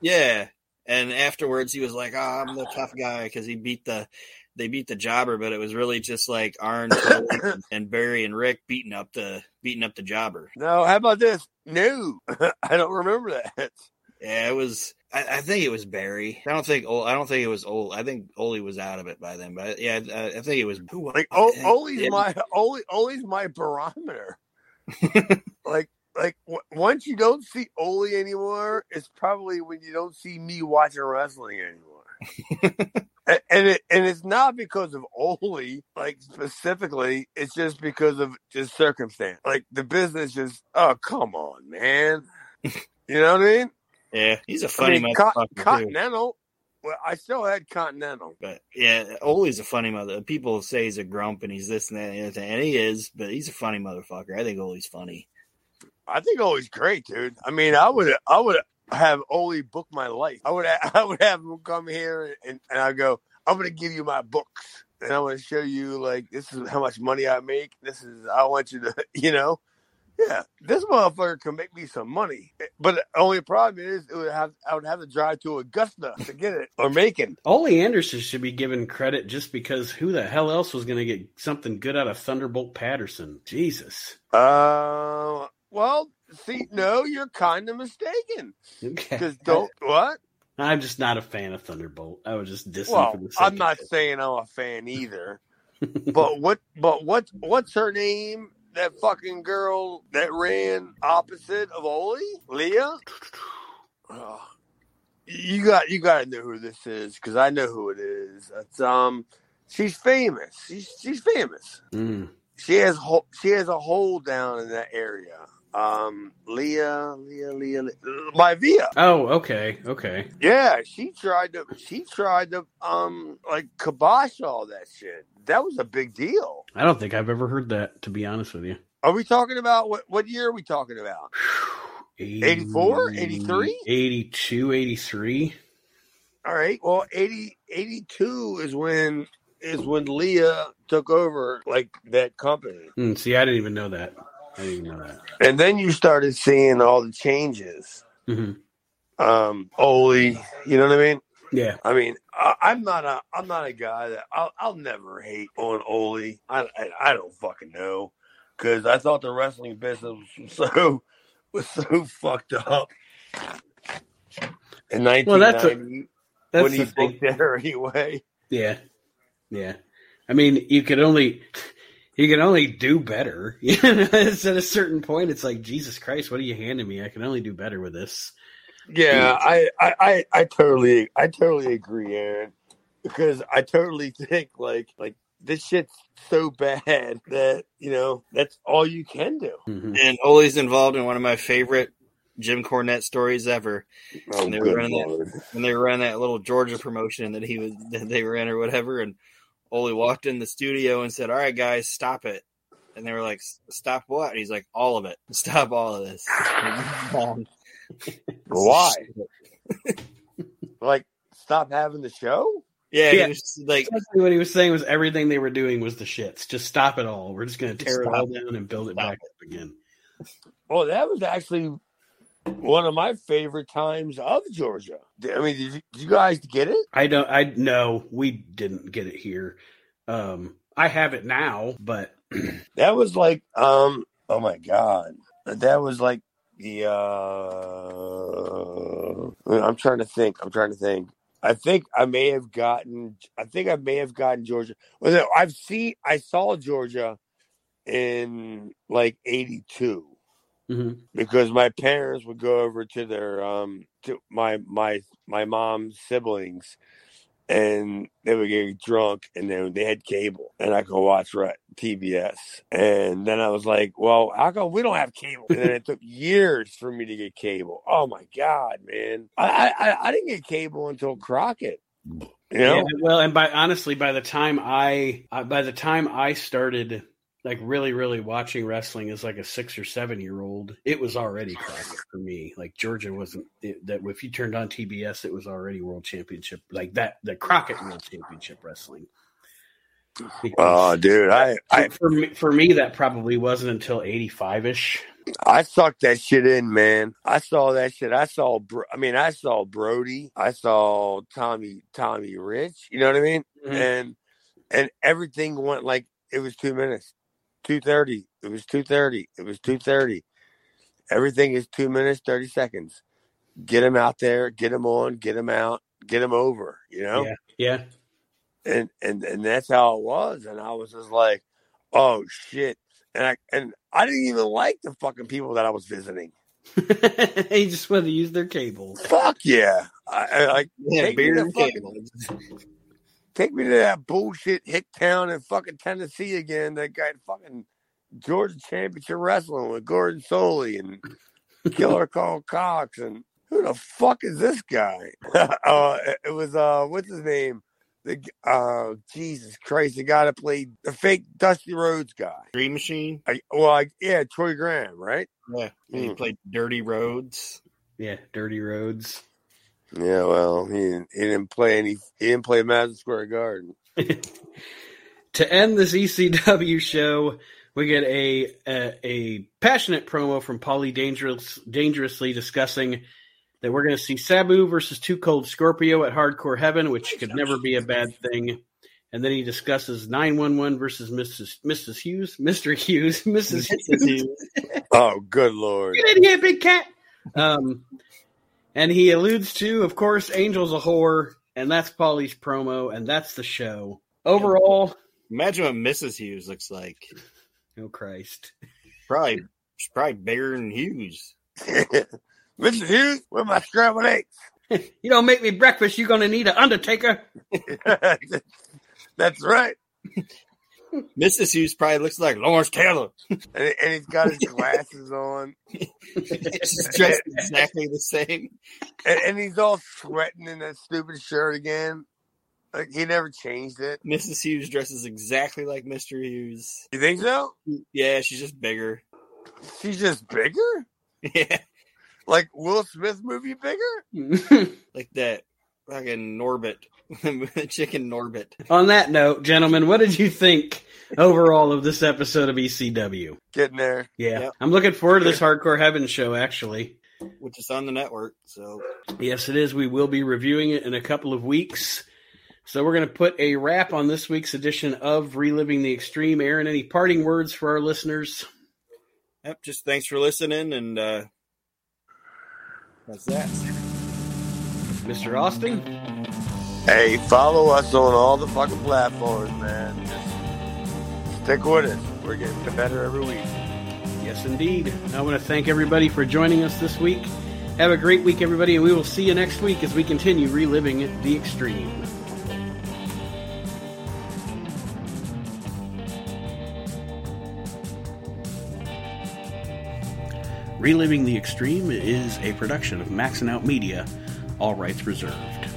Yeah. And afterwards, he was like, "Oh, I'm the tough guy" because he beat the they beat the jobber, but it was really just like Arn <coughs> and Barry and Rick beating up the beating up the jobber. No, how about this? No, <laughs> I don't remember that. Yeah, it was. I, I think it was Barry. I don't think. I don't think it was Ole. I think Ole was out of it by then. But yeah, I, I think it was. Who, Like o- Ole's yeah. my Ole, Ole's my barometer. <laughs> like like w- once you don't see Ole anymore, it's probably when you don't see me watching wrestling anymore. And it and it's not because of Ole, like specifically. It's just because of just circumstance. Like the business just. Oh come on, man. <laughs> You know what I mean? Yeah, he's a funny mean, motherfucker. too. Continental. Well, I still had Continental. But yeah, Ole's a funny mother. People say he's a grump and he's this and that and, and he is. But he's a funny motherfucker. I think Ole's funny. I think Ole's great, dude. I mean, I would, I would have Ole book my life. I would, <laughs> I would have him come here and, and I go, I'm going to give you my books and I'm going to show you like this is how much money I make. This is, I want you to, <laughs> you know, Yeah, this motherfucker can make me some money, but the only problem is it would have I would have to drive to Augusta to get it or Macon. Ole Anderson should be given credit just because who the hell else was going to get something good out of Thunderbolt Patterson? Jesus. Uh, well, see, no, you're kind of mistaken. Okay. Because don't what? I'm just not a fan of Thunderbolt. I was just dissing Well, for the sake I'm not saying I'm a fan either. <laughs> but what? But what? What's her name? That fucking girl that ran opposite of Ole, Leah. Oh, you got you got to know who this is because I know who it is. It's um, she's famous. She's she's famous. Mm. She has ho- she has a hole down in that area. Um, Leah, Leah, Leah, Leah Maivia. Oh, okay, okay. Yeah, she tried to she tried to um like kibosh all that shit. That was a big deal. I don't think I've ever heard that, to be honest with you. Are we talking about what what year are we talking about? 84? 83? 82, 83. All right. Well, 80, 82 is when is when Leah took over like that company. Hmm, see, I didn't even know that. I didn't know that. And then you started seeing all the changes. Mhm. Um, Ole, you know what I mean? Yeah. I mean, I, I'm not a I'm not a guy that I'll, I'll never hate on Ole. I, I I don't fucking know because I thought the wrestling business was <laughs> so was so fucked up in Well, that's a- 1990 That's when he booked there anyway. Yeah. Yeah. I mean, you could only you can only do better. <laughs> It's at a certain point it's like, Jesus Christ, what are you handing me? I can only do better with this. Yeah, I, I, I, I totally, I totally agree, Aaron, because I totally <laughs> think like, like this shit's so bad <laughs> that you know that's all you can do. Mhm. And Ole's involved in one of my favorite Jim Cornette stories ever. Oh, And they were running that when they were running that little Georgia promotion that he was that they were in or whatever, and Ole walked in the studio and said, "All right, guys, stop it." And they were like, "Stop what?" And he's like, "All of it. <laughs> Stop all of this." <laughs> Why? <laughs> Like, stop having the show. Yeah, Yeah. just like, Essentially what he was saying was everything they were doing was the shits. Just stop it all. We're just going to tear it all down and build it Stop back up again. Well, that was actually one of my favorite times of Georgia. I mean, did you, did you guys get it? I don't. I no, we didn't get it here. Um, I have it now, but <clears throat> That was like, um, oh my god, that was like the. uh I'm trying to think. I'm trying to think. I think I may have gotten. I think I may have gotten Georgia. Well, no, I've seen. I saw Georgia in like '82 Mhm. because my parents would go over to their um to my my my mom's siblings and they would get drunk and then they had cable and I could watch right, TBS. And then I was like, well, how come we don't have cable? And then it took years for me to get cable. Oh my God, man. I I, I didn't get cable until Crockett. You know? Yeah, well, and by honestly, by the time I uh, by the time I started like really really watching wrestling as like a six or seven year old, it was already Crockett for me. Like Georgia wasn't it, that if you turned on TBS, it was already World Championship like that. The Crockett World Championship Wrestling. Because Oh, dude, I, I for me, for me, that probably wasn't until eighty five ish. I sucked that shit in, man. I saw that shit. I saw, Bro- I mean, I saw Brody. I saw Tommy, Tommy Rich. You know what I mean? Mhm. And and everything went like it was two minutes, two thirty. It was two thirty. It was two thirty. Everything is two minutes thirty seconds. Get him out there. Get him on. Get him out. Get him over. You know. Yeah, yeah. and and and that's how it was and i was just like oh shit and i and i didn't even like the fucking people that i was visiting <laughs> he just wanted to use their cable. fuck yeah i, I like yeah, beer and fucking- cable. <laughs> take me to that bullshit hick town in fucking tennessee again that guy fucking georgia championship wrestling with gordon solie and killer <laughs> karl kox and who the fuck is this guy <laughs> uh it- it was uh what's his name the uh jesus christ the guy that played the fake dusty rhodes guy Dream Machine. I, well, I, yeah, Troy Graham, right? Yeah, and he Mm. played Dirty Rhodes. Yeah, Dirty Rhodes. Yeah, well, he didn't, he didn't play any. He didn't play Madison Square Garden. <laughs> to end this ECW show, We get a a, a passionate promo from Paulie Dangerous, dangerously discussing that we're going to see Sabu versus Too Cold Scorpio at Hardcore Heaven, which could never be a bad thing. And then he discusses 911 versus Mrs. Mrs. Hughes, <laughs> Mr. Hughes, Mrs. Hughes. oh, good lord! Get in here, big cat. Um, and he alludes to, of course, Angel's a whore, and that's Paulie's promo, and that's the show. Overall, imagine what Mrs. Hughes looks like. Oh Christ! Probably, she's probably bigger than Hughes. <laughs> Mrs. Hughes, where my scrambled eggs? <laughs> you don't make me breakfast, you're gonna need an undertaker. <laughs> That's right. Mrs. Hughes probably looks like Lawrence Taylor. and, and he's got his glasses on. <laughs> She's dressed exactly the same. And, and, he's all sweating in that stupid shirt again. Like he never changed it. Mrs. Hughes dresses exactly like Mr. Hughes. You think so? Yeah, she's just bigger. She's just bigger? Yeah. Like Will Smith movie bigger? <laughs> like that fucking Norbit. <laughs> Chicken Norbit. On that note, gentlemen, what did you think overall of this episode of ECW? Getting there. Yeah. Yep. I'm looking forward to this Hardcore Heaven show, actually. Which is on the network. So, yes, it is. We will be reviewing it in a couple of weeks. So, we're going to put a wrap on this week's edition of Reliving the Extreme. Aaron, any parting words for our listeners? Yep. Just thanks for listening. And uh, that's that. Mr. Austin? Hey, follow us on all the fucking platforms, man. Just stick with us. We're getting better every week. Yes, indeed. I want to thank everybody for joining us this week. Have a great week, everybody, and we will see you next week as we continue reliving the extreme. Reliving the Extreme is a production of Maxing Out Media, all rights reserved.